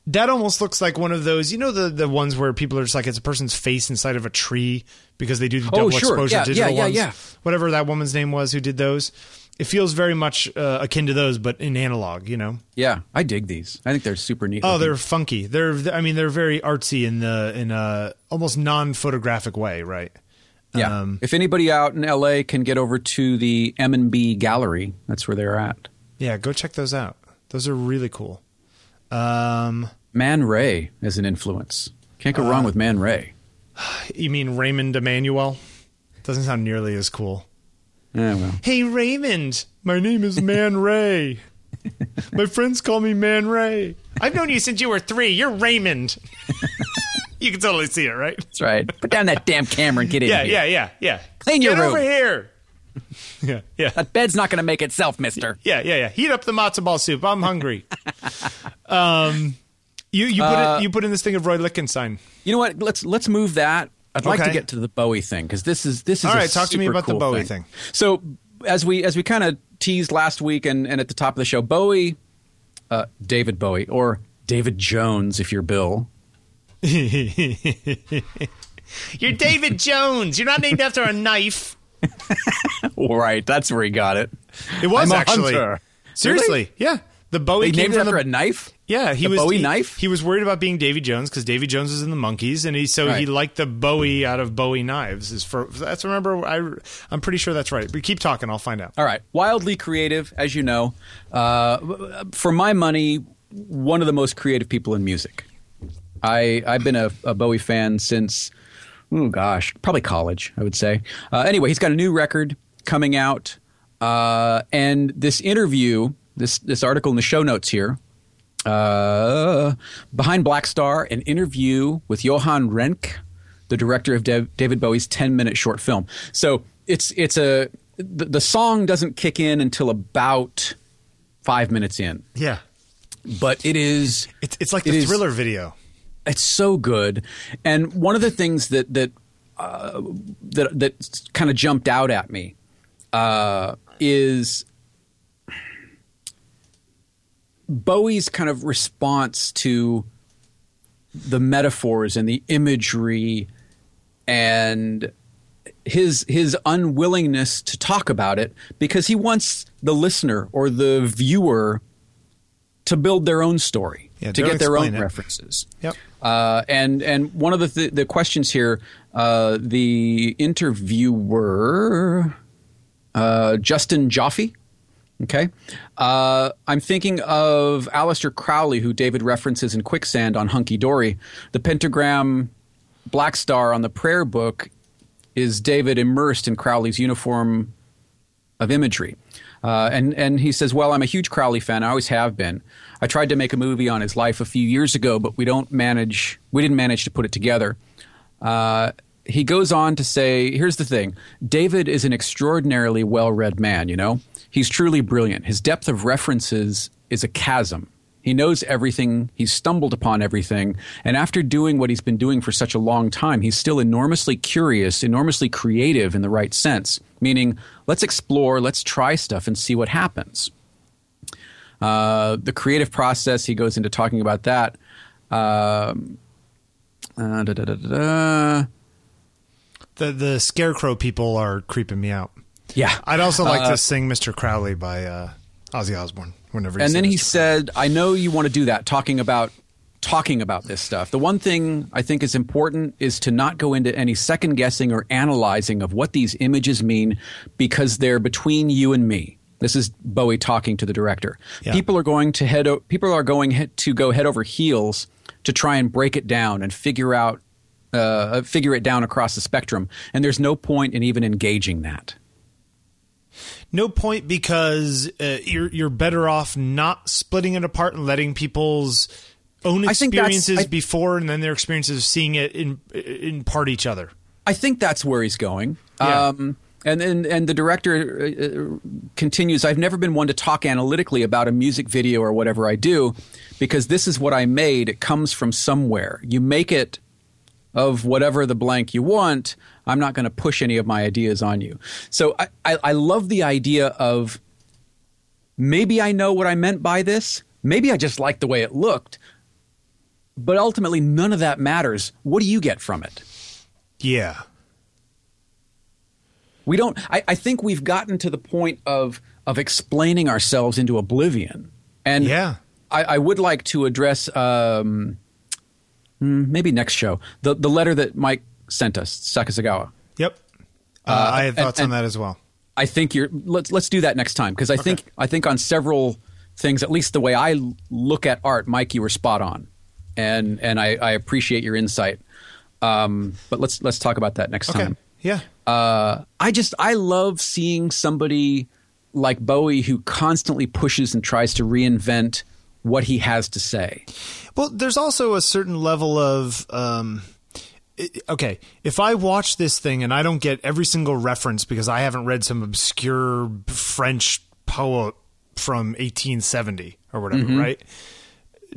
that almost looks like one of those, you know, the the ones where people are just like it's a person's face inside of a tree because they do the Oh, double sure. exposure Yeah, digital yeah, yeah, ones. yeah. Whatever that woman's name was who did those. It feels very much uh, akin to those, but in analog. You know. Yeah, I dig these. I think they're super neat. Oh, looking. they're funky. They're, I mean, they're very artsy in the in a almost non photographic way, right? Yeah. Um, if anybody out in LA can get over to the M and B Gallery, that's where they're at. Yeah, go check those out. Those are really cool. Um, Man Ray as an influence. Can't go Uh, wrong with Man Ray. you mean Raymond Emmanuel? Doesn't sound nearly as cool. Yeah, well, Hey Raymond, my name is Man Ray. My friends call me Man Ray. I've known you since you were three. You're Raymond. you can totally see it, right? that's right. Put down that damn camera and get in Yeah, here. yeah, yeah, yeah. yeah. Clean Get your room. over here. yeah, yeah. That bed's not going to make itself, Mister. Yeah, yeah, yeah. Heat up the matzo ball soup. I'm hungry. um, you you put Uh, it, you put in this thing of Roy Lichtenstein. You know what? Let's let's move that. I'd like to get to the Bowie thing because this is this is All a right, talk to me about the cool Bowie thing. So as we as we kind of teased last week and, and at the top of the show, Bowie, uh, David Bowie or David Jones if you're Bill. You're David Jones. You're not named after a knife. right, that's where he got it. It was I'm actually seriously, yeah. The Bowie He named after the, a knife. Yeah, he The was Bowie he, knife? He was worried about being Davy Jones because Davy Jones is in the Monkees, and he so he liked the Bowie out of Bowie knives. Is for that's remember I I'm pretty sure that's right. But keep talking, I'll find out. All right, wildly creative, as you know. Uh, for my money, one of the most creative people in music. I I've been a, a Bowie fan since, oh gosh, probably college. I would say. Uh, anyway, he's got a new record coming out, uh, and this interview, this this article in the show notes here. Uh, behind Black Star, an interview with Johan Renck, the director of Dev- David Bowie's 10 minute short film. So it's it's a the, the song doesn't kick in until about five minutes in, Yeah, but it is it's it's like It the is- thriller video. It's so good. And one of the things that that uh, that that kind of jumped out at me uh, is Bowie's kind of response to the metaphors and the imagery and his his unwillingness to talk about it because he wants the listener or the viewer to build their own story Yeah, to get their own it. references. Yep. Uh, and and one of the th- the questions here, uh, the interviewer, uh, Justin Joffe. Okay, uh, I'm thinking of Aleister Crowley, who David references in Quicksand on Hunky Dory. The pentagram, Black Star on the prayer book, is David immersed in Crowley's uniform of imagery. Uh, and and he says, "Well, I'm a huge Crowley fan. I always have been. I tried to make a movie on his life a few years ago, but we don't manage. We didn't manage to put it together." Uh, he goes on to say, "Here's the thing: David is an extraordinarily well-read man. You know, he's truly brilliant. His depth of references is a chasm." He knows everything. He's stumbled upon everything. And after doing what he's been doing for such a long time, he's still enormously curious, enormously creative in the right sense. Meaning, let's explore, let's try stuff and see what happens. Uh, the creative process, he goes into talking about that. Um, uh, da, da, da, da, da. The the scarecrow people are creeping me out. Yeah. I'd also like Uh, to sing "Mr. Crowley" by uh, Ozzy Osbourne. Whenever, you and then he Mr. said, "I know you want to do that, talking about talking about this stuff. The one thing I think is important is to not go into any second guessing or analyzing of what these images mean, because they're between you and me." This is Bowie talking to the director. Yeah. People are going to head. O- people are going to go head over heels to try and break it down and figure out. Uh, figure it down across the spectrum, and there's no point in even engaging that. No point because uh, you're you're better off not splitting it apart and letting people's own I think that's- experiences I- before and then their experiences of seeing it in in part each other. I think that's where he's going. Yeah. Um, and, and and the director uh, uh, continues. I've never been one to talk analytically about a music video or whatever I do, because this is what I made. It comes from somewhere. You make it of whatever the blank you want. I'm not going to push any of my ideas on you. So I, I, I love the idea of maybe I know what I meant by this. Maybe I just like the way it looked. But ultimately, none of that matters. What do you get from it? Yeah. We don't. I, I think we've gotten to the point of of explaining ourselves into oblivion, and Yeah. I, I would like to address um, hmm, maybe next show the the letter that Mike sent us, Sakazagawa. Yep. Uh, I had and- thoughts on and- that as well. I think you're. Let's let's do that next time because I think I think on several things, at least the way I look at art, Mike, you were spot on, and and I, I appreciate your insight. Um, but let's let's talk about that next Okay. time. Yeah. Uh, I just I love seeing somebody like Bowie who constantly pushes and tries to reinvent what he has to say. Well, there's also a certain level of um, okay. If I watch this thing and I don't get every single reference because I haven't read some obscure French poet from 1870 or whatever, Mm-hmm. right?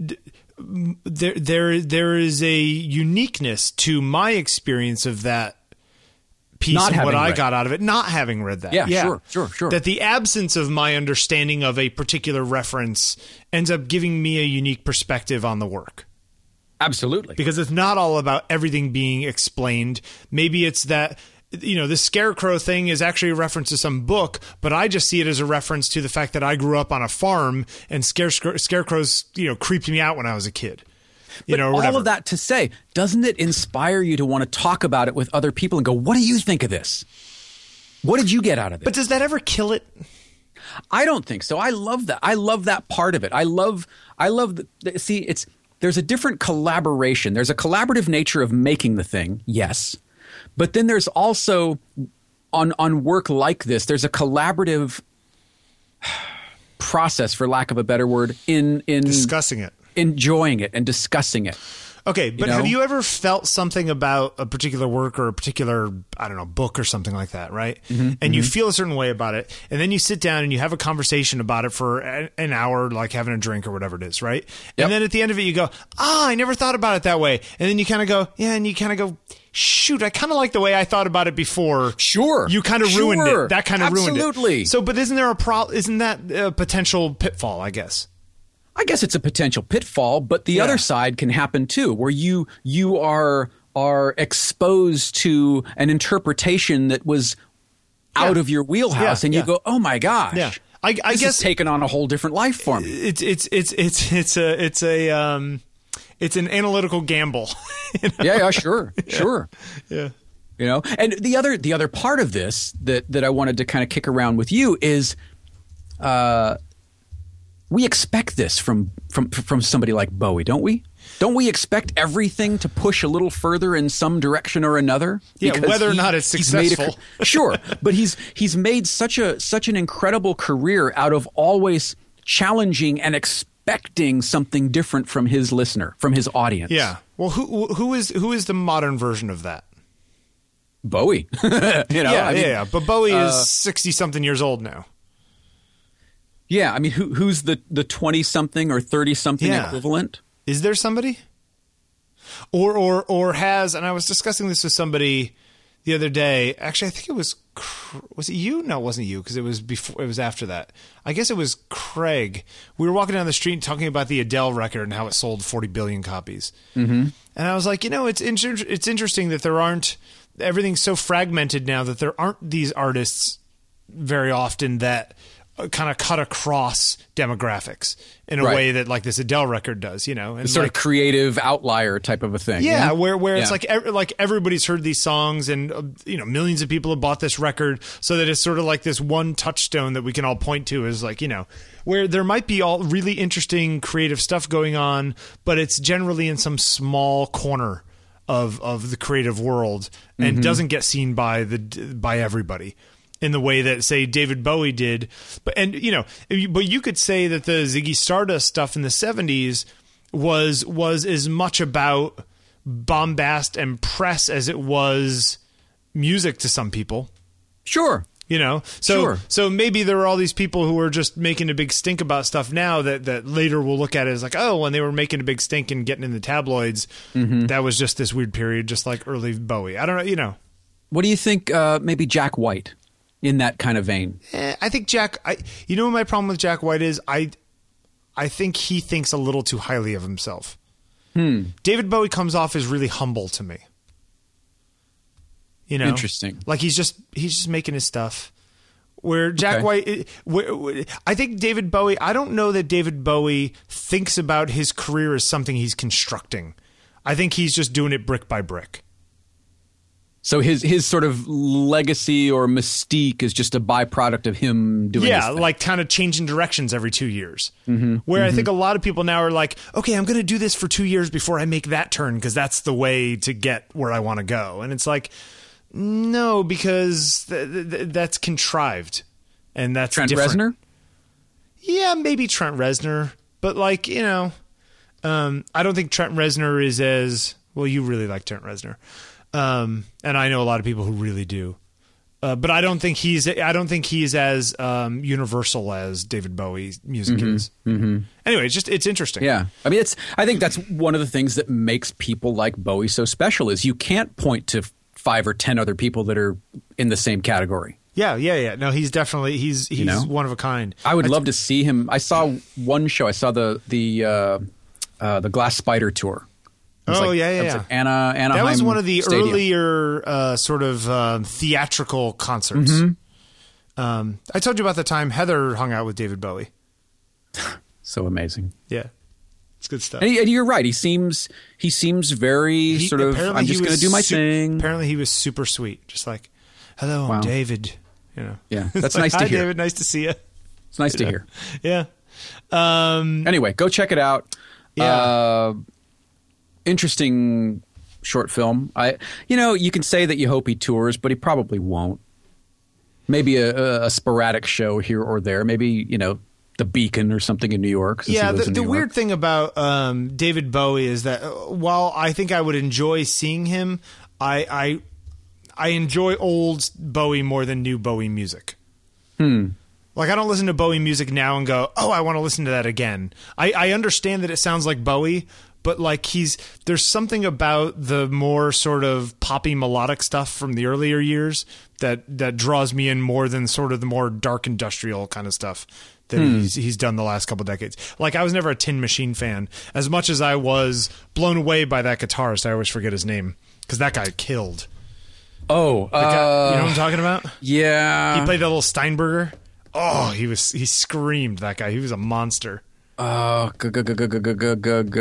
D- There, there, there is a uniqueness to my experience of that piece Not and what having I read got out of it, not having read that. Yeah, sure, sure, sure. That the absence of my understanding of a particular reference ends up giving me a unique perspective on the work Absolutely. because it's not all about everything being explained. Maybe it's that you know, the scarecrow thing is actually a reference to some book, but I just see it as a reference to the fact that I grew up on a farm and scare, scarecrows, you know, creeped me out when I was a kid. You but know, all of that to say, doesn't it inspire you to want to talk about it with other people and go, "What do you think of this? What did you get out of it?" But does that ever kill it? I don't think so. I love that. I love that part of it. I love. I love. The, see, it's there's a different collaboration. There's a collaborative nature of making the thing. Yes, but then there's also on on work like this. There's a collaborative process, for lack of a better word, in in discussing it, enjoying it, and discussing it. Okay, but you know? have you ever felt something about a particular work or a particular, I don't know, book or something like that, right? Mm-hmm, and mm-hmm. you feel a certain way about it, and then you sit down and you have a conversation about it for an hour, like having a drink or whatever it is, right? Yep. And then at the end of it, you go, ah, I never thought about it that way. And then you kind of go, yeah, and you kind of go, shoot, I kind of like the way I thought about it before. Sure. You kind of sure. ruined it. That kind of ruined it. Absolutely. So, but isn't there a pro? Isn't that a potential pitfall? I guess. I guess it's a potential pitfall, but the yeah. other side can happen too, where you you are are exposed to an interpretation that was out yeah. of your wheelhouse, yeah. and you go, "Oh my gosh!" Yeah. I, I guess taken on a whole different life for me. It's it's it's it's it's a it's a um, it's an analytical gamble. you know? Yeah, yeah, sure, sure. Yeah. You know, and the other the other part of this that that I wanted to kind of kick around with you is, uh, we expect this from from from somebody like Bowie, don't we? Don't we expect everything to push a little further in some direction or another? Yeah, because whether or not it's successful. A, sure, but he's he's made such a such an incredible career out of always challenging and expecting something different from his listener, from his audience. Yeah. Well, who who is who is the modern version of that? Bowie. you know, yeah, I mean, yeah, but Bowie uh, is sixty something years old now. Yeah, I mean, who, who's the the twenty something or thirty something yeah. equivalent? Is there somebody? Or or or has? And I was discussing this with somebody the other day. Actually, I think it was was it you? No, it wasn't you because it was before. It was after that. I guess it was Craig. We were walking down the street talking about the Adele record and how it sold forty billion copies. Mm-hmm. And I was like, you know, it's inter- it's interesting that there aren't everything's so fragmented now that there aren't these artists very often that kind of cut across demographics in a right. way that like this Adele record does, you know, and sort like, of creative outlier type of a thing. Yeah, yeah? where where yeah. it's like like everybody's heard these songs and uh, you know millions of people have bought this record, so that it's sort of like this one touchstone that we can all point to as like you know where there might be all really interesting creative stuff going on, but it's generally in some small corner of of the creative world and mm-hmm. doesn't get seen by the by everybody in the way that say David Bowie did. But and you know, but you could say that the Ziggy Stardust stuff in the 70s was was as much about bombast and press as it was music to some people. Sure. You know, so sure. so maybe there are all these people who are just making a big stink about stuff now that that later we'll look at it as like, oh, when they were making a big stink and getting in the tabloids, mm-hmm. that was just this weird period, just like early Bowie. I don't know, you know. What do you think? Uh, maybe Jack White in that kind of vein. Eh, I think Jack. I you know what my problem with Jack White is I I think he thinks a little too highly of himself. Hmm. David Bowie comes off as really humble to me. You know, interesting. Like he's just he's just making his stuff. Where Jack okay. White, eh, where, I think David Bowie. I don't know that David Bowie thinks about his career as something he's constructing. I think he's just doing it brick by brick. So his his sort of legacy or mystique is just a byproduct of him doing. Yeah, like kind of changing directions every two years. Mm-hmm. Where mm-hmm. I think a lot of people now are like, okay, I'm going to do this for two years before I make that turn because that's the way to get where I want to go. And it's like, no, because th- th- that's contrived, and that's Trent different. Reznor. Yeah, maybe Trent Reznor, but like you know, um, I don't think Trent Reznor is as well. You really like Trent Reznor. Um, and I know a lot of people who really do. Uh, but I don't think he's I don't think he's as um, universal as David Bowie's music mm-hmm, is. Mm-hmm. Anyway, it's just it's interesting. Yeah, I mean, it's I think that's one of the things that makes people like Bowie so special is you can't point to five or ten other people that are in the same category. Yeah, yeah, yeah. No, he's definitely he's he's you know? one of a kind. I would love to see him. I saw one show. I saw the the uh, uh, the Glass Spider tour Oh, like- yeah, yeah, yeah. like Anna Anaheim. That was one of the Stadium. earlier uh, sort of um, theatrical concerts. Mm-hmm. Um, I told you about the time Heather hung out with David Bowie. So amazing. Yeah, it's good stuff. And, he- and you're right. He seems he seems very He- sort of. I'm just going to do my su- thing. Apparently, he was super sweet, just like, "Hello, I'm David." You know, Yeah, that's like, nice to Hi, hear. David. Nice to see you. It's nice to hear. Yeah. Um, Anyway, go check it out. Yeah. Uh, interesting short film. I, you know, you can say that you hope he tours, but he probably won't. Maybe a, a, sporadic show here or there. Maybe you know the Beacon or something in New York. yeah, the, the York. weird thing about um, David Bowie is that uh, while I think I would enjoy seeing him, I I, I enjoy old Bowie more than new Bowie music. Hmm. Like I don't listen to Bowie music now and go, "Oh, I want to listen to that again." I, I understand that it sounds like Bowie, but like he's there's something about the more sort of poppy melodic stuff from the earlier years that that draws me in more than sort of the more dark industrial kind of stuff that he's he's done the last couple decades. Like I was never a Tin Machine fan as much as I was blown away by that guitarist. I always forget his name because that guy killed. Oh, guy- uh, you know what I'm talking about? yeah. He played that little Steinberger. Oh, he was he screamed that guy. He was a monster. Oh, g- g- g- g- g- g- g- g-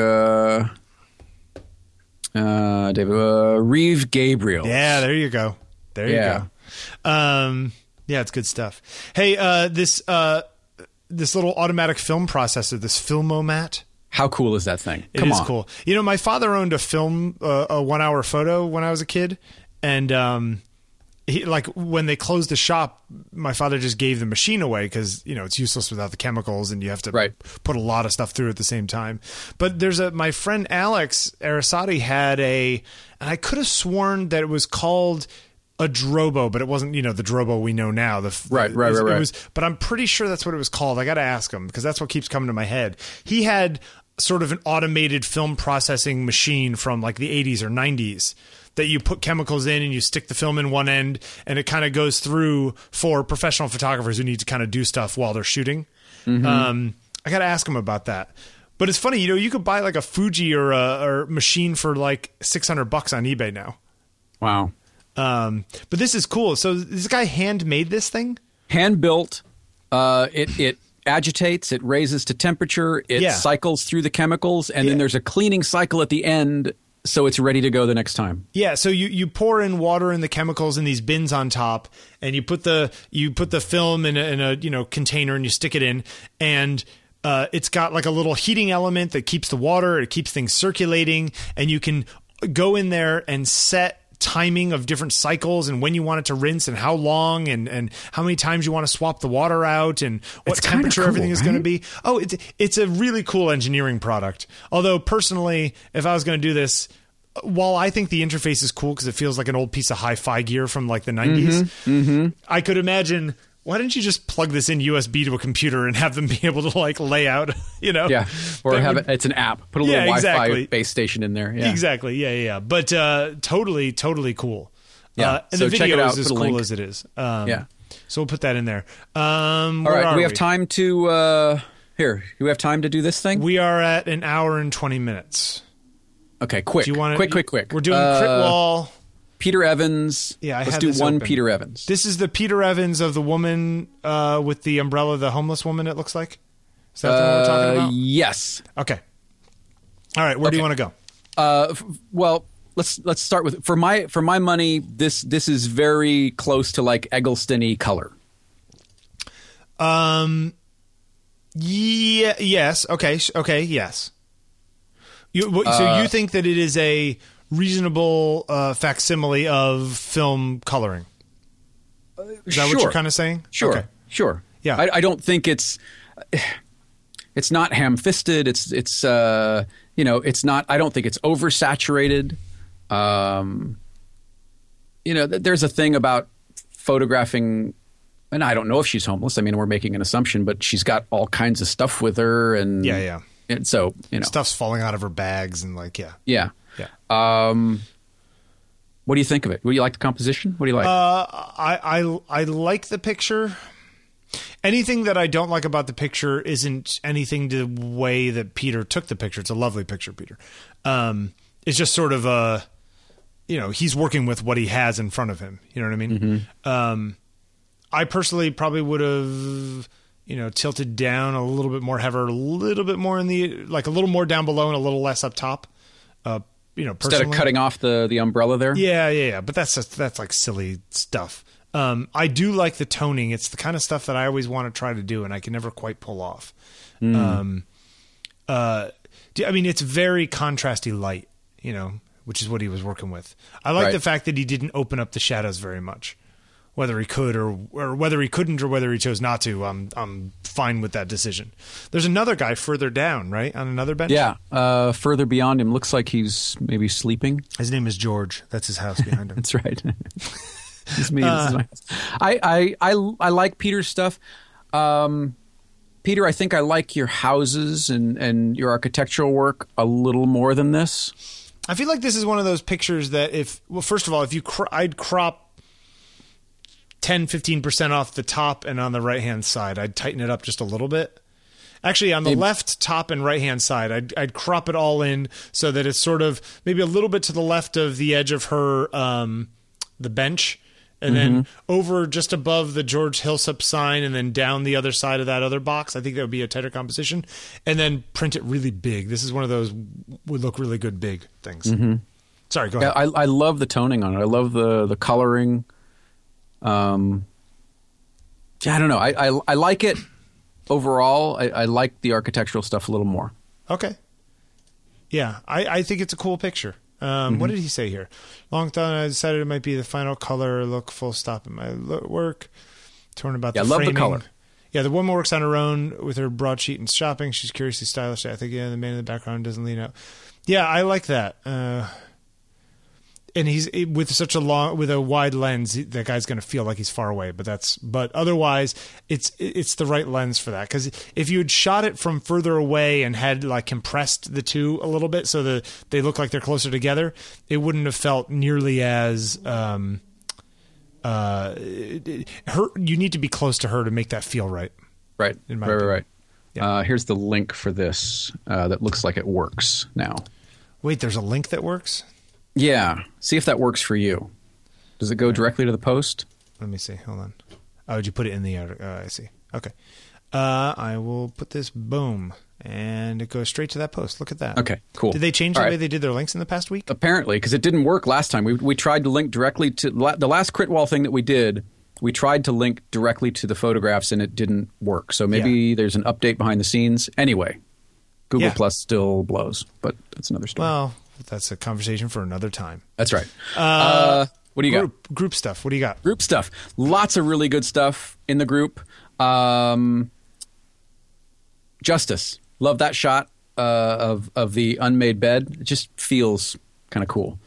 uh, David uh, Reeves Gabrels. Yeah, there you go. There Yeah. you go. Um, yeah, it's good stuff. Hey, uh, this uh, this little automatic film processor, this Filmomat. How cool is that thing? It Come is on. cool. You know, my father owned a film, uh, a one hour photo when I was a kid, and um, he like when they closed the shop, my father just gave the machine away because you know it's useless without the chemicals, and you have to Right. put a lot of stuff through at the same time. But there's a my friend Alex Arasati had a, and I could have sworn that it was called. A Drobo, but it wasn't, you know, the Drobo we know now. The Right, right, it was- right, It right. was but I'm pretty sure that's what it was called. I got to ask him because that's what keeps coming to my head. He had sort of an automated film processing machine from like the 80s or 90s that you put chemicals in and you stick the film in one end and it kind of goes through for professional photographers who need to kind of do stuff while they're shooting. Um, I got to ask him about that. But it's funny, you know, you could buy like a Fuji or a or machine for like 600 bucks on eBay now. Wow. Um, but this is cool. So this guy handmade this thing? Hand built. Uh, it it agitates. It raises to temperature. It Yeah. cycles through the chemicals, and Yeah. then there's a cleaning cycle at the end, so it's ready to go the next time. Yeah, so you, you pour in water and the chemicals in these bins on top, and you put the you put the film in a, in a you know container and you stick it in, and uh, it's got like a little heating element that keeps the water, it keeps things circulating, and you can go in there and set timing of different cycles and when you want it to rinse and how long and and how many times you want to swap the water out and what It's temperature cool, everything is going to be. Oh, it's it's a really cool engineering product. Although personally, if I was going to do this, while I think the interface is cool because it feels like an old piece of hi-fi gear from like the 90s, Mm-hmm. I could imagine. Why didn't you just plug this in USB to a computer and have them be able to like lay out, you know? Yeah, or have would- it. It's an app. Put a Yeah, little Wi-Fi base station in there. Yeah. Exactly. Yeah, yeah, yeah. But uh, totally, totally cool. Yeah. Uh, and So the check it video out. is as cool link. as it is. Um, Yeah. So we'll put that in there. Um, All right. are We have time to. Uh, here, We have time to do this thing. We are at an hour and 20 minutes. okay, quick. Do you want to? quick, quick, quick. We're doing Uh, crit wall. Peter Evans. Yeah, I let's do one open. Peter Evans. This is the Peter Evans of the woman uh, with the umbrella, the homeless woman. It looks like. Is that the one we're talking Uh, about? yes. Okay. All right. Where do you want to go? Uh, f- well, let's let's start with for my for my money. This this is very close to like Eggleston-y color. Um. Yeah. Yes. Okay. Okay. Yes. You, so Uh, you think that it is a reasonable uh, facsimile of film coloring? Is that what you're kind of saying? Sure, Okay. sure. Yeah. I, I don't think it's it's not ham-fisted. It's it's uh, you know it's not. I don't think it's oversaturated. Um, you know, there's a thing about photographing, and I don't know if she's homeless. I mean, we're making an assumption, but she's got all kinds of stuff with her, and Yeah, yeah. And so you know, Stuff's falling out of her bags and like yeah. yeah. Um, what do you think of it? What do you like the composition? What do you like? Uh, I, I I like the picture. Anything that I don't like about the picture isn't anything to the way that Peter took the picture. It's a lovely picture, Peter. Um, it's just sort of a, you know, he's working with what he has in front of him. You know what I mean? Um, I personally probably would have, you know, tilted down a little bit more, have her a little bit more in the, like a little more down below and a little less up top. Uh, you know, Instead of cutting off the the umbrella there. Yeah, yeah, yeah. But that's just, that's like silly stuff. Um, I do like the toning. It's the kind of stuff that I always want to try to do, and I can never quite pull off. Hmm. Um, uh, I mean, it's very contrasty light, you know, which is what he was working with. I like Right. the fact that he didn't open up the shadows very much. Whether he could or or whether he couldn't or whether he chose not to, I'm I'm fine with that decision. There's another guy further down, right, on another bench. Yeah. Uh, further beyond him, looks like he's maybe sleeping. his name is George. That's his house behind him. That's right. it's me. This is my- I, I I I like Peter's stuff. Um, Peter, I think I like your houses and and your architectural work a little more than this. I feel like this is one of those pictures that if well first of all if you cro- I'd crop 10 15% off the top and on the right hand side I'd tighten it up just a little bit. Actually on the Maybe- left top and right hand side I'd I'd crop it all in so that it's sort of maybe a little bit to the left of the edge of her um the bench and then over just above the George Hillsup sign and then down the other side of that other box. I think that would be a tighter composition and then print it really big. This is one of those would look really good big things. Sorry, go Yeah, ahead. I I love the toning on it. I love the the coloring. Um, yeah, I don't know. I I, I like it overall. I, I like the architectural stuff a little more. Okay. Yeah, I, I think it's a cool picture. Um, What did he say here? Long thought I decided it might be the final color look full stop in my work. Torn about Yeah, the love the color. Yeah, the woman works on her own with her broadsheet and shopping. She's curiously stylish. I think yeah, the man in the background doesn't lean out. Yeah, I like that. Uh, and he's with such a long with a wide lens that guy's going to feel like he's far away but that's but otherwise it's it's the right lens for that cuz if you had shot it from further away and had like compressed the two a little bit so that they look like they're closer together it wouldn't have felt nearly as um uh her you need to be close to her to make that feel right Right. In my right. Right. Right. Yeah. Uh, here's the link for this uh, that looks like it works now. wait there's a link that works Yeah. See if that works for you. Does it go directly to the post? Let me see. Hold on. Oh, did you put it in the article? Uh, I see. Okay. Uh, I will put this. Boom, and it goes straight to that post. Look at that. Okay, cool. Did they change All the right. way they did their links in the past week? Apparently, because it didn't work last time. We we tried to link directly to la- the last crit wall thing that we did. We tried to link directly to the photographs and it didn't work. So maybe Yeah. there's an update behind the scenes. Anyway, Google Yeah. Plus still blows, but that's another story. Well, that's a conversation for another time. that's right. Uh, what do you got? group, Group stuff. What do you got? group stuff. Lots of really good stuff in the group. Um, Justice, love that shot uh, of of the unmade bed. It just feels kind of cool.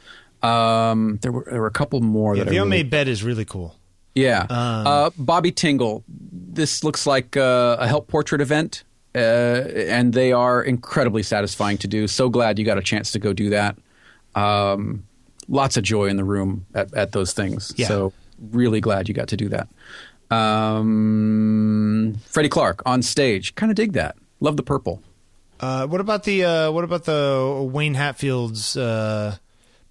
Um, there were there were a couple more Yeah, that the I really, unmade bed is really cool. yeah. Um, uh, Bobby Tingle. This looks like uh, a help portrait event, uh, and they are incredibly satisfying to do. So glad you got a chance to go do that. Um, lots of joy in the room at, at those things. Yeah. So really glad you got to do that. Um, Freddie Clark on stage. Kind of dig that. Love the purple. Uh, what about the uh, what about the Wayne Hatfield's uh,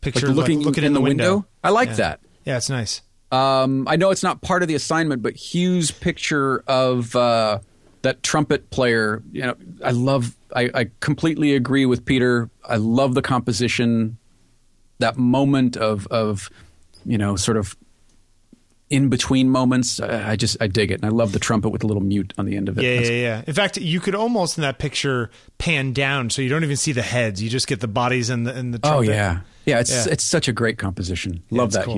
picture? Like looking, looking in, the window. I like Yeah. that. Yeah, it's nice. Um, I know it's not part of the assignment, but Hugh's picture of uh, that trumpet player, you know, I love. I, I completely agree with Peter. I love the composition. That moment of of you know, sort of in between moments. I, just I dig it, and I love the trumpet with a little mute on the end of it. Yeah, That's- yeah, yeah. In fact, you could almost in that picture pan down, so you don't even see the heads. You just get the bodies and the and the. Oh yeah, yeah. It's Yeah. it's such a great composition. Love it's that cool.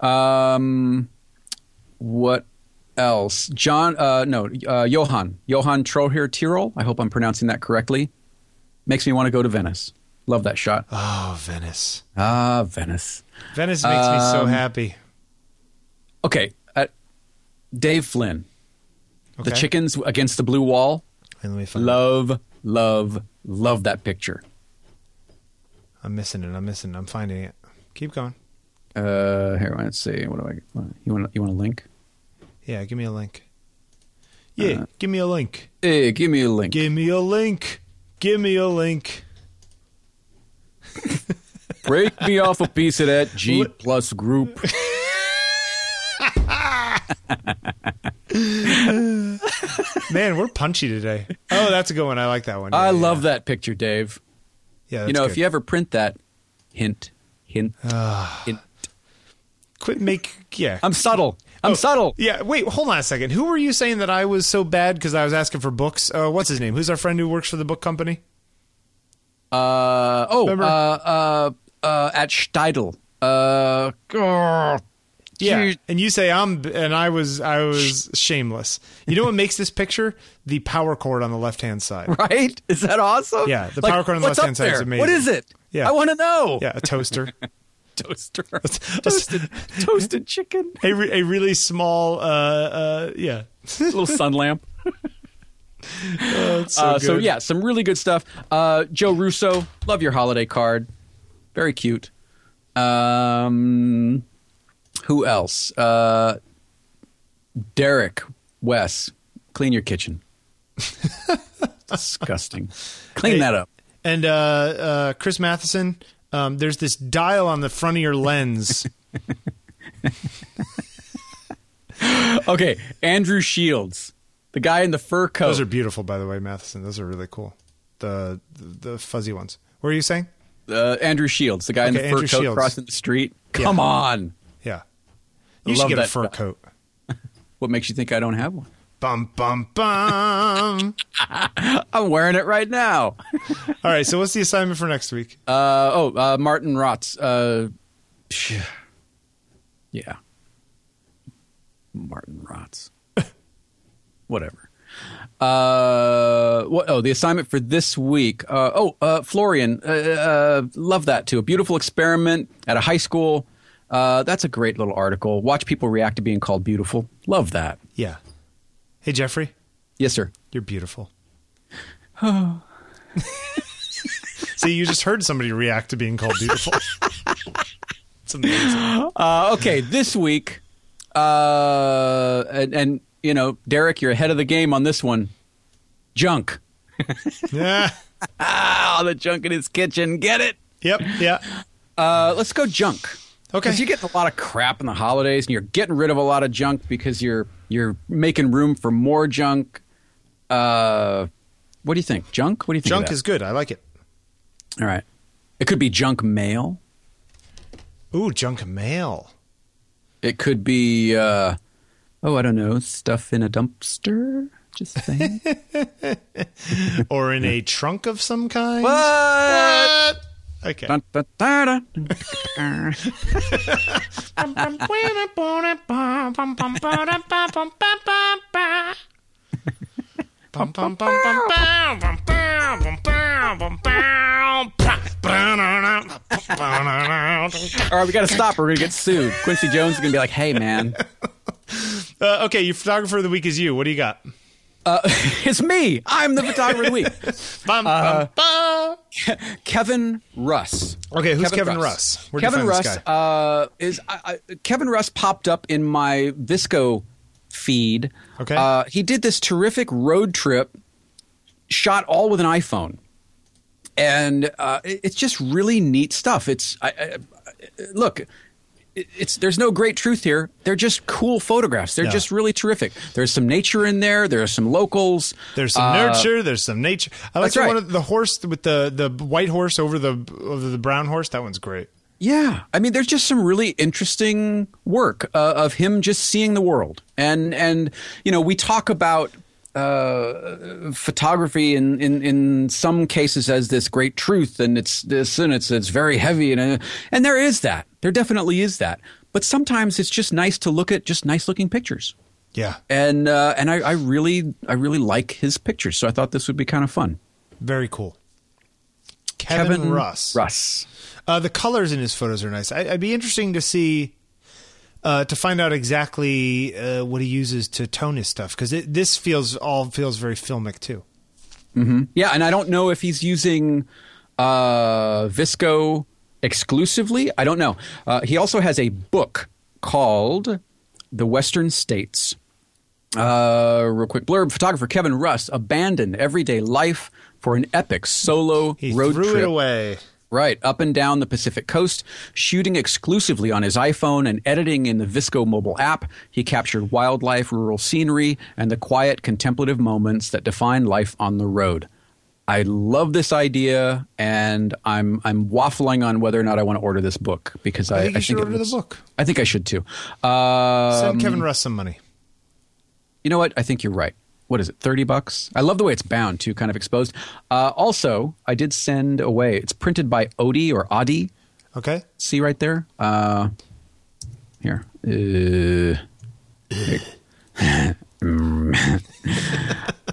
Hugh. Um, what else? John? Uh, no, uh, Johann. Johann Troher Tirol. I hope I'm pronouncing that correctly. Makes me want to go to Venice. Love that shot. Oh, Venice. Ah, Venice. Venice makes me so Um, happy. Okay, uh, Dave Flynn. The chickens against the blue wall. Me find. Love, love, love that picture. I'm missing it. I'm missing. it. I'm finding it. Keep going. Uh, here, let's see. What do I? You want? You want a link? Yeah, give me a link. Yeah, Uh, give me a link. Hey, give me a link. Give me a link. Give me a link. Break me off a piece of that G plus group. Man, we're punchy today. Oh, that's a good one. I like that one. I love yeah. that picture, Dave. Yeah, you know, if you ever print that, hint, hint, hint. quit make yeah. I'm subtle. I'm Oh, subtle. Yeah, wait, hold on a second. Who were you saying that I was so bad because I was asking for books? Uh, what's his name? Who's our friend who works for the book company? Uh, oh, uh, Remember- uh, uh, at Steidl. Uh, grr. Yeah, and you say I'm, and I was, I was shameless. You know what makes this picture? The power cord on the left hand side. right? Is that awesome? Yeah, the power cord on the left-hand side is amazing. What is it? Yeah. I want to know. Yeah, a toaster. toaster, toasted, toasted chicken, a, re- a really small, uh, uh, yeah. little sun lamp. Oh, so, uh, so yeah, some really good stuff. Uh, Joe Russo, love your holiday card, very cute. Um, who else? Uh, Derek Wes, clean your kitchen. Disgusting. Clean Hey, that up. And uh, uh, Chris Matheson, um, there's this dial on the front of your lens. Okay, Andrew Shields, the guy in the fur coat. Those are beautiful, by the way, Matheson. Those are really cool. The the, the fuzzy ones. What are you saying? uh, Andrew Shields, the guy in Okay, the fur Andrew coat Shields. crossing the street. Yeah. Come on. Yeah. I You should love get a that fur stuff. coat. What makes you think I don't have one? Bum bum bum. I'm wearing it right now. All right. So what's the assignment for next week? Uh, oh, uh, Martin Rotz. Uh, yeah. Martin Rotz. Whatever. Uh, what, oh, the assignment for this week. Uh, oh, uh, Florian. Uh, uh, love that too. A beautiful experiment at a high school. Uh, that's a great little article. Watch people react to being called beautiful. Love that. Yeah. Hey Jeffrey, Yes, sir. you're beautiful. Oh. See, you just heard somebody react to being called beautiful. it's amazing. Uh, okay, this week, uh, and, and you know, Derek, you're ahead of the game on this one. Junk. Yeah. Ah, the junk in his kitchen. Get it? Yep. Yeah. Uh, let's go junk. Okay. Because you get a lot of crap in the holidays, and you're getting rid of a lot of junk because you're you're making room for more junk. Uh, what do you think? Junk? What do you think? Junk is good. I like it. all right. It could be junk mail. Ooh, junk mail. It could be, uh, oh, I don't know, stuff in a dumpster. Just saying. Or in a trunk of some kind. what? Okay. Dun, dun, dun, dun. All right, we got to stop. or We're gonna get sued. Quincy Jones is gonna be like, "Hey, man, Uh, okay, your photographer of the week is you. What do you got? Uh, it's me. I'm the photographer of the week." Bum, Uh, bum. Kevin Russ. Okay, who's Kevin Russ? Where'd Kevin Russ uh, is I, I, Kevin Russ popped up in my VSCO feed. Okay. uh, he did this terrific road trip, shot all with an iPhone, and uh, it- it's just really neat stuff. It's I, I, look. It- It's there's no great truth here. They're just cool photographs. They're Yeah. just really terrific. There's some nature in there. There are some locals. There's some Uh, nurture. There's some nature. I like right. one of the horse with the the white horse over the over the brown horse. That one's great. Yeah, I mean, there's just some really interesting work uh, of him just seeing the world, and and you know, we talk about uh, photography in, in in some cases as this great truth, and it's this and it's it's very heavy, and uh, and there is that, there definitely is that, but sometimes it's just nice to look at just nice looking pictures, Yeah, and uh, and I, I really I really like his pictures, so I thought this would be kind of fun. very cool. Kevin, Russ. Russ. Uh, the colors in his photos are nice. I, I'd be interesting to see. Uh, to find out exactly uh, what he uses to tone his stuff because this feels all feels very filmic too. Yeah, and I don't know if he's using uh, VSCO exclusively. I don't know. Uh, he also has a book called The Western States. Uh, real quick blurb: Photographer Kevin Russ abandoned everyday life for an epic solo He road threw trip it away. Right, up and down the Pacific coast, shooting exclusively on his iPhone and editing in the VSCO mobile app, he captured wildlife, rural scenery, and the quiet, contemplative moments that define life on the road. I love this idea, and I'm I'm waffling on whether or not I want to order this book because I, I think you should it order the book. I think I should too. Um, Send Kevin Russ some money. you know what? I think you're right. What is it? Thirty bucks. I love the way it's bound too, kind of exposed. Uh, also, I did send away. It's printed by Odie or Audi. Okay. See right there. Uh, here. Uh,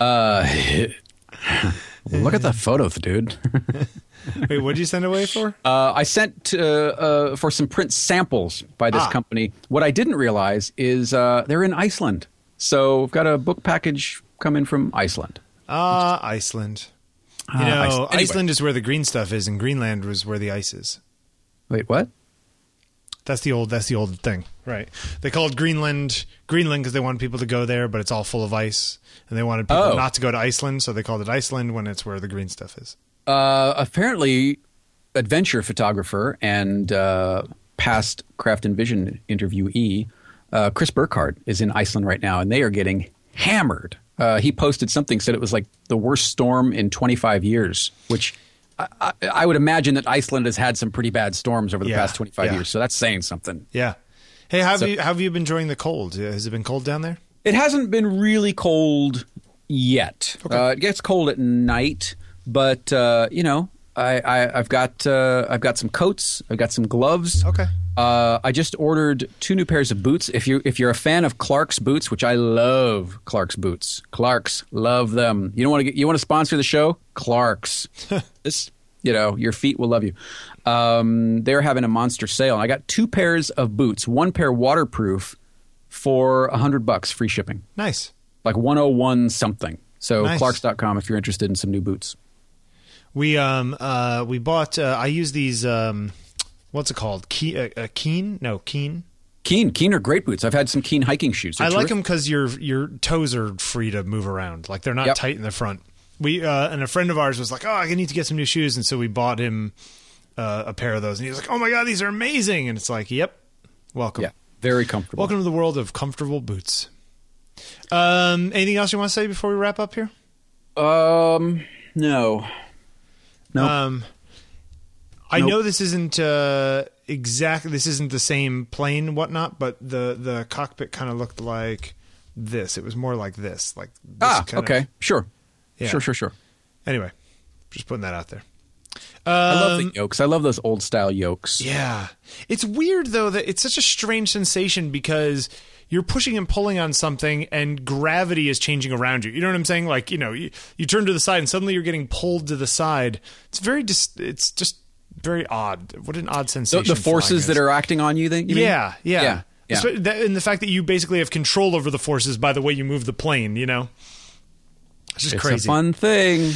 uh, look at the photos, dude. Wait, what did you send away for? Uh, I sent uh, uh, for some print samples by this Ah. company. What I didn't realize is uh, they're in Iceland. So I've got a book package coming from Iceland. Ah, Iceland. You Ah, know, Iceland. Anyway. Iceland is where the green stuff is, and Greenland was where the ice is. Wait, what? That's the old. That's the old thing, right? They called Greenland Greenland because they wanted people to go there, but it's all full of ice, and they wanted people Oh. not to go to Iceland, so they called it Iceland when it's where the green stuff is. Uh, apparently, adventure photographer and uh, past Craft and Vision interviewee uh, Chris Burkard is in Iceland right now, and they are getting hammered. Uh, he posted something said it was like the worst storm in 25 years, which I, I, would imagine that Iceland has had some pretty bad storms over the Yeah, past 25 yeah. years. So that's saying something. Yeah. Hey, how have So- you how have you been enjoying the cold? Has it been cold down there? It hasn't been really cold yet. Okay. Uh, it gets cold at night, but uh, you know, I, I, I've got uh, I've got some coats, I've got some gloves. Okay. Uh, I just ordered two new pairs of boots. If you if you're a fan of Clark's boots, which I love Clark's boots, Clark's love them. You don't want to get you want to sponsor the show, Clark's. this you know your feet will love you. Um, they're having a monster sale, and I got two pairs of boots. One pair waterproof for a hundred bucks, free shipping, Nice. like one oh one something. So Nice. Clarks.com if you're interested in some new boots. We um uh we bought. Uh, I use these. Um, what's it called? Key, uh, uh, Keen? No, Keen. Keen, Keen are great boots. I've had some Keen hiking shoes. They're I like terrific. them because your your toes are free to move around. Like they're not Yep. tight in the front. We uh, and a friend of ours was like, "Oh, I need to get some new shoes," and so we bought him uh, a pair of those. And he was like, "Oh my god, these are amazing!" And it's like, "Yep, welcome, Yeah, very comfortable. welcome to the world of comfortable boots." Um, anything else you want to say before we wrap up here? Um, no. Um, I Nope. know this isn't uh, exactly this isn't the same plane and whatnot, but the the cockpit kind of looked like this. It was more like this, like this ah, kind of- okay, sure, Yeah. sure, sure, sure. Anyway, just putting that out there. I love Um, the yokes. I love those old style yokes. Yeah. It's weird though that it's such a strange sensation because you're pushing and pulling on something and gravity is changing around you. You know what I'm saying? Like, you know, you, you turn to the side and suddenly you're getting pulled to the side. It's very just it's just very odd. What an odd The, sensation. the forces that are acting on you. Think? You mean? yeah, yeah. yeah, yeah. That- And the fact that you basically have control over the forces by the way you move the plane, you know? It's just It's crazy. a fun thing.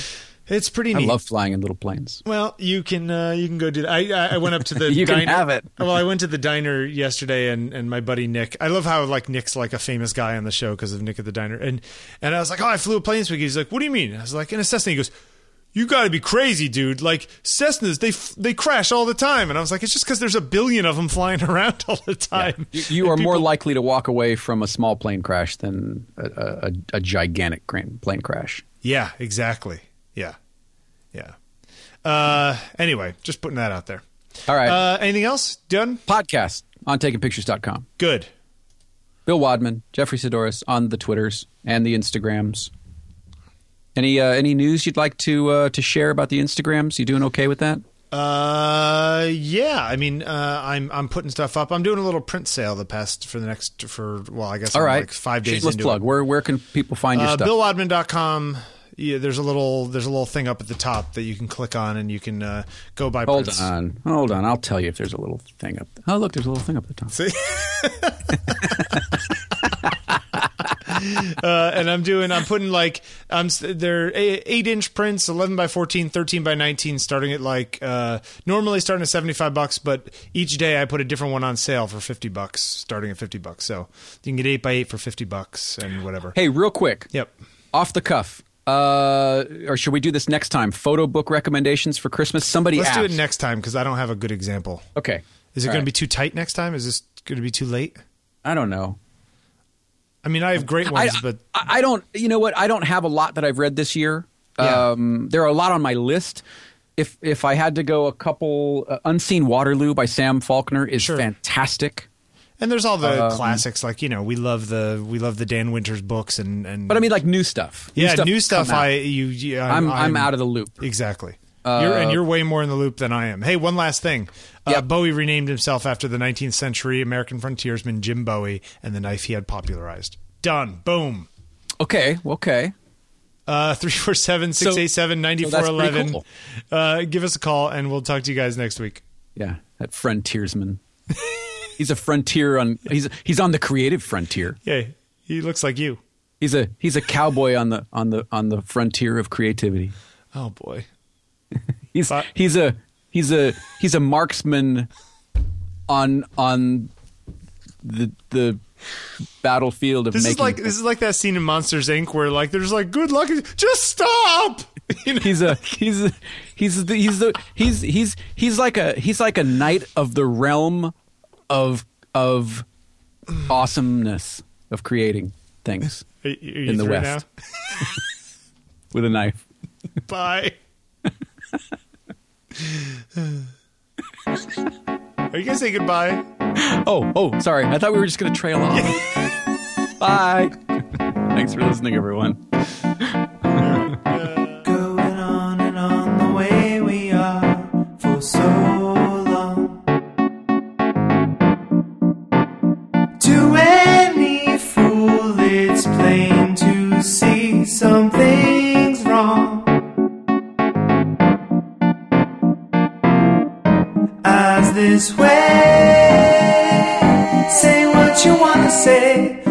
it's pretty neat. I love flying in little planes. Well, you can uh, you can go do that. I I, went up to the You can diner. have it. well, I went to the diner yesterday, and, and my buddy Nick. I love how like Nick's like a famous guy on the show because of Nick at the diner, and and I was like, oh, I flew a plane this week. He's like, what do you mean? I was like, in a Cessna. He goes. You got to be crazy, dude! Like Cessnas, they f- they crash all the time, and I was like, it's just because there's a billion of them flying around all the time. You, you And are more likely to walk away from a small plane crash than a, a, a gigantic plane crash. Yeah, exactly. Yeah, yeah. Uh, anyway, just putting that out there. All right. Uh, anything else? Done? Podcast on takingpictures.com. Good. Bill Wadman, Jeffrey Saddoris on the Twitters and the Instagrams. Any uh, any news you'd like to uh, to share about the Instagrams? You doing okay with that? Uh, yeah. I mean, uh, I'm I'm putting stuff up. I'm doing a little print sale the past for the next for well, I guess All I'm right. like five days Let's into plug. it. Where where can people find your Uh, stuff? BillWadman.com. Yeah, there's a little there's a little thing up at the top that you can click on and you can uh, go buy Hold prints. on, hold on. I'll tell you if there's a little thing up. Oh, look, there's a little thing up at the top. See? uh, and I'm doing, I'm putting like, I'm they're eight, inch prints, 11 by 14, 13 by 19, starting at like, uh, normally starting at 75 bucks, but each day I put a different one on sale for 50 bucks, starting at 50 bucks. So you can get eight by eight for 50 bucks and whatever. Hey, real quick, Yep. off the cuff. Uh, or should we do this next time? Photo book recommendations for Christmas. Somebody Let's asked. do it next time because I don't have a good example. Okay. Is it going right. to be too tight next time? Is this going to be too late? I don't know. I mean, I have great I, ones, but I I don't. You know what? I don't have a lot that I've read this year. Yeah. Um, there are a lot on my list. If if I had to go, a couple, uh, Unseen Waterloo by Sam Faulkner is Sure. fantastic. and there's all the Um, classics like you know we love the we love the Dan Winters books and and But I mean, like new stuff. yeah new stuff. come out. I you, you I'm I'm out of the loop. exactly. You're, and you're way more in the loop than I am. Hey, one last thing. Uh, Yep. Bowie renamed himself after the 19th century American frontiersman Jim Bowie and the knife he had popularized. Done. Boom. Okay. Okay. Uh, 347 687 9411. Uh, give us a call and we'll talk to you guys next week. Yeah, that frontiersman. he's a frontier on. He's he's on the creative frontier. Yeah, he looks like you. He's a he's a cowboy on the on the on the frontier of creativity. Oh, boy. He's But- he's a he's a he's a marksman on on the the battlefield of This is like this is like that scene in Monsters Inc. where like there's like good luck. Just stop. You know? he's a he's a, he's the, he's the he's he's he's like a he's like a knight of the realm of of awesomeness of creating things in the West. with a knife. Bye. Are you gonna say goodbye? Oh, oh, sorry. I thought we were just going to trail off. Bye. Thanks for listening, everyone. This way, say what you wanna say,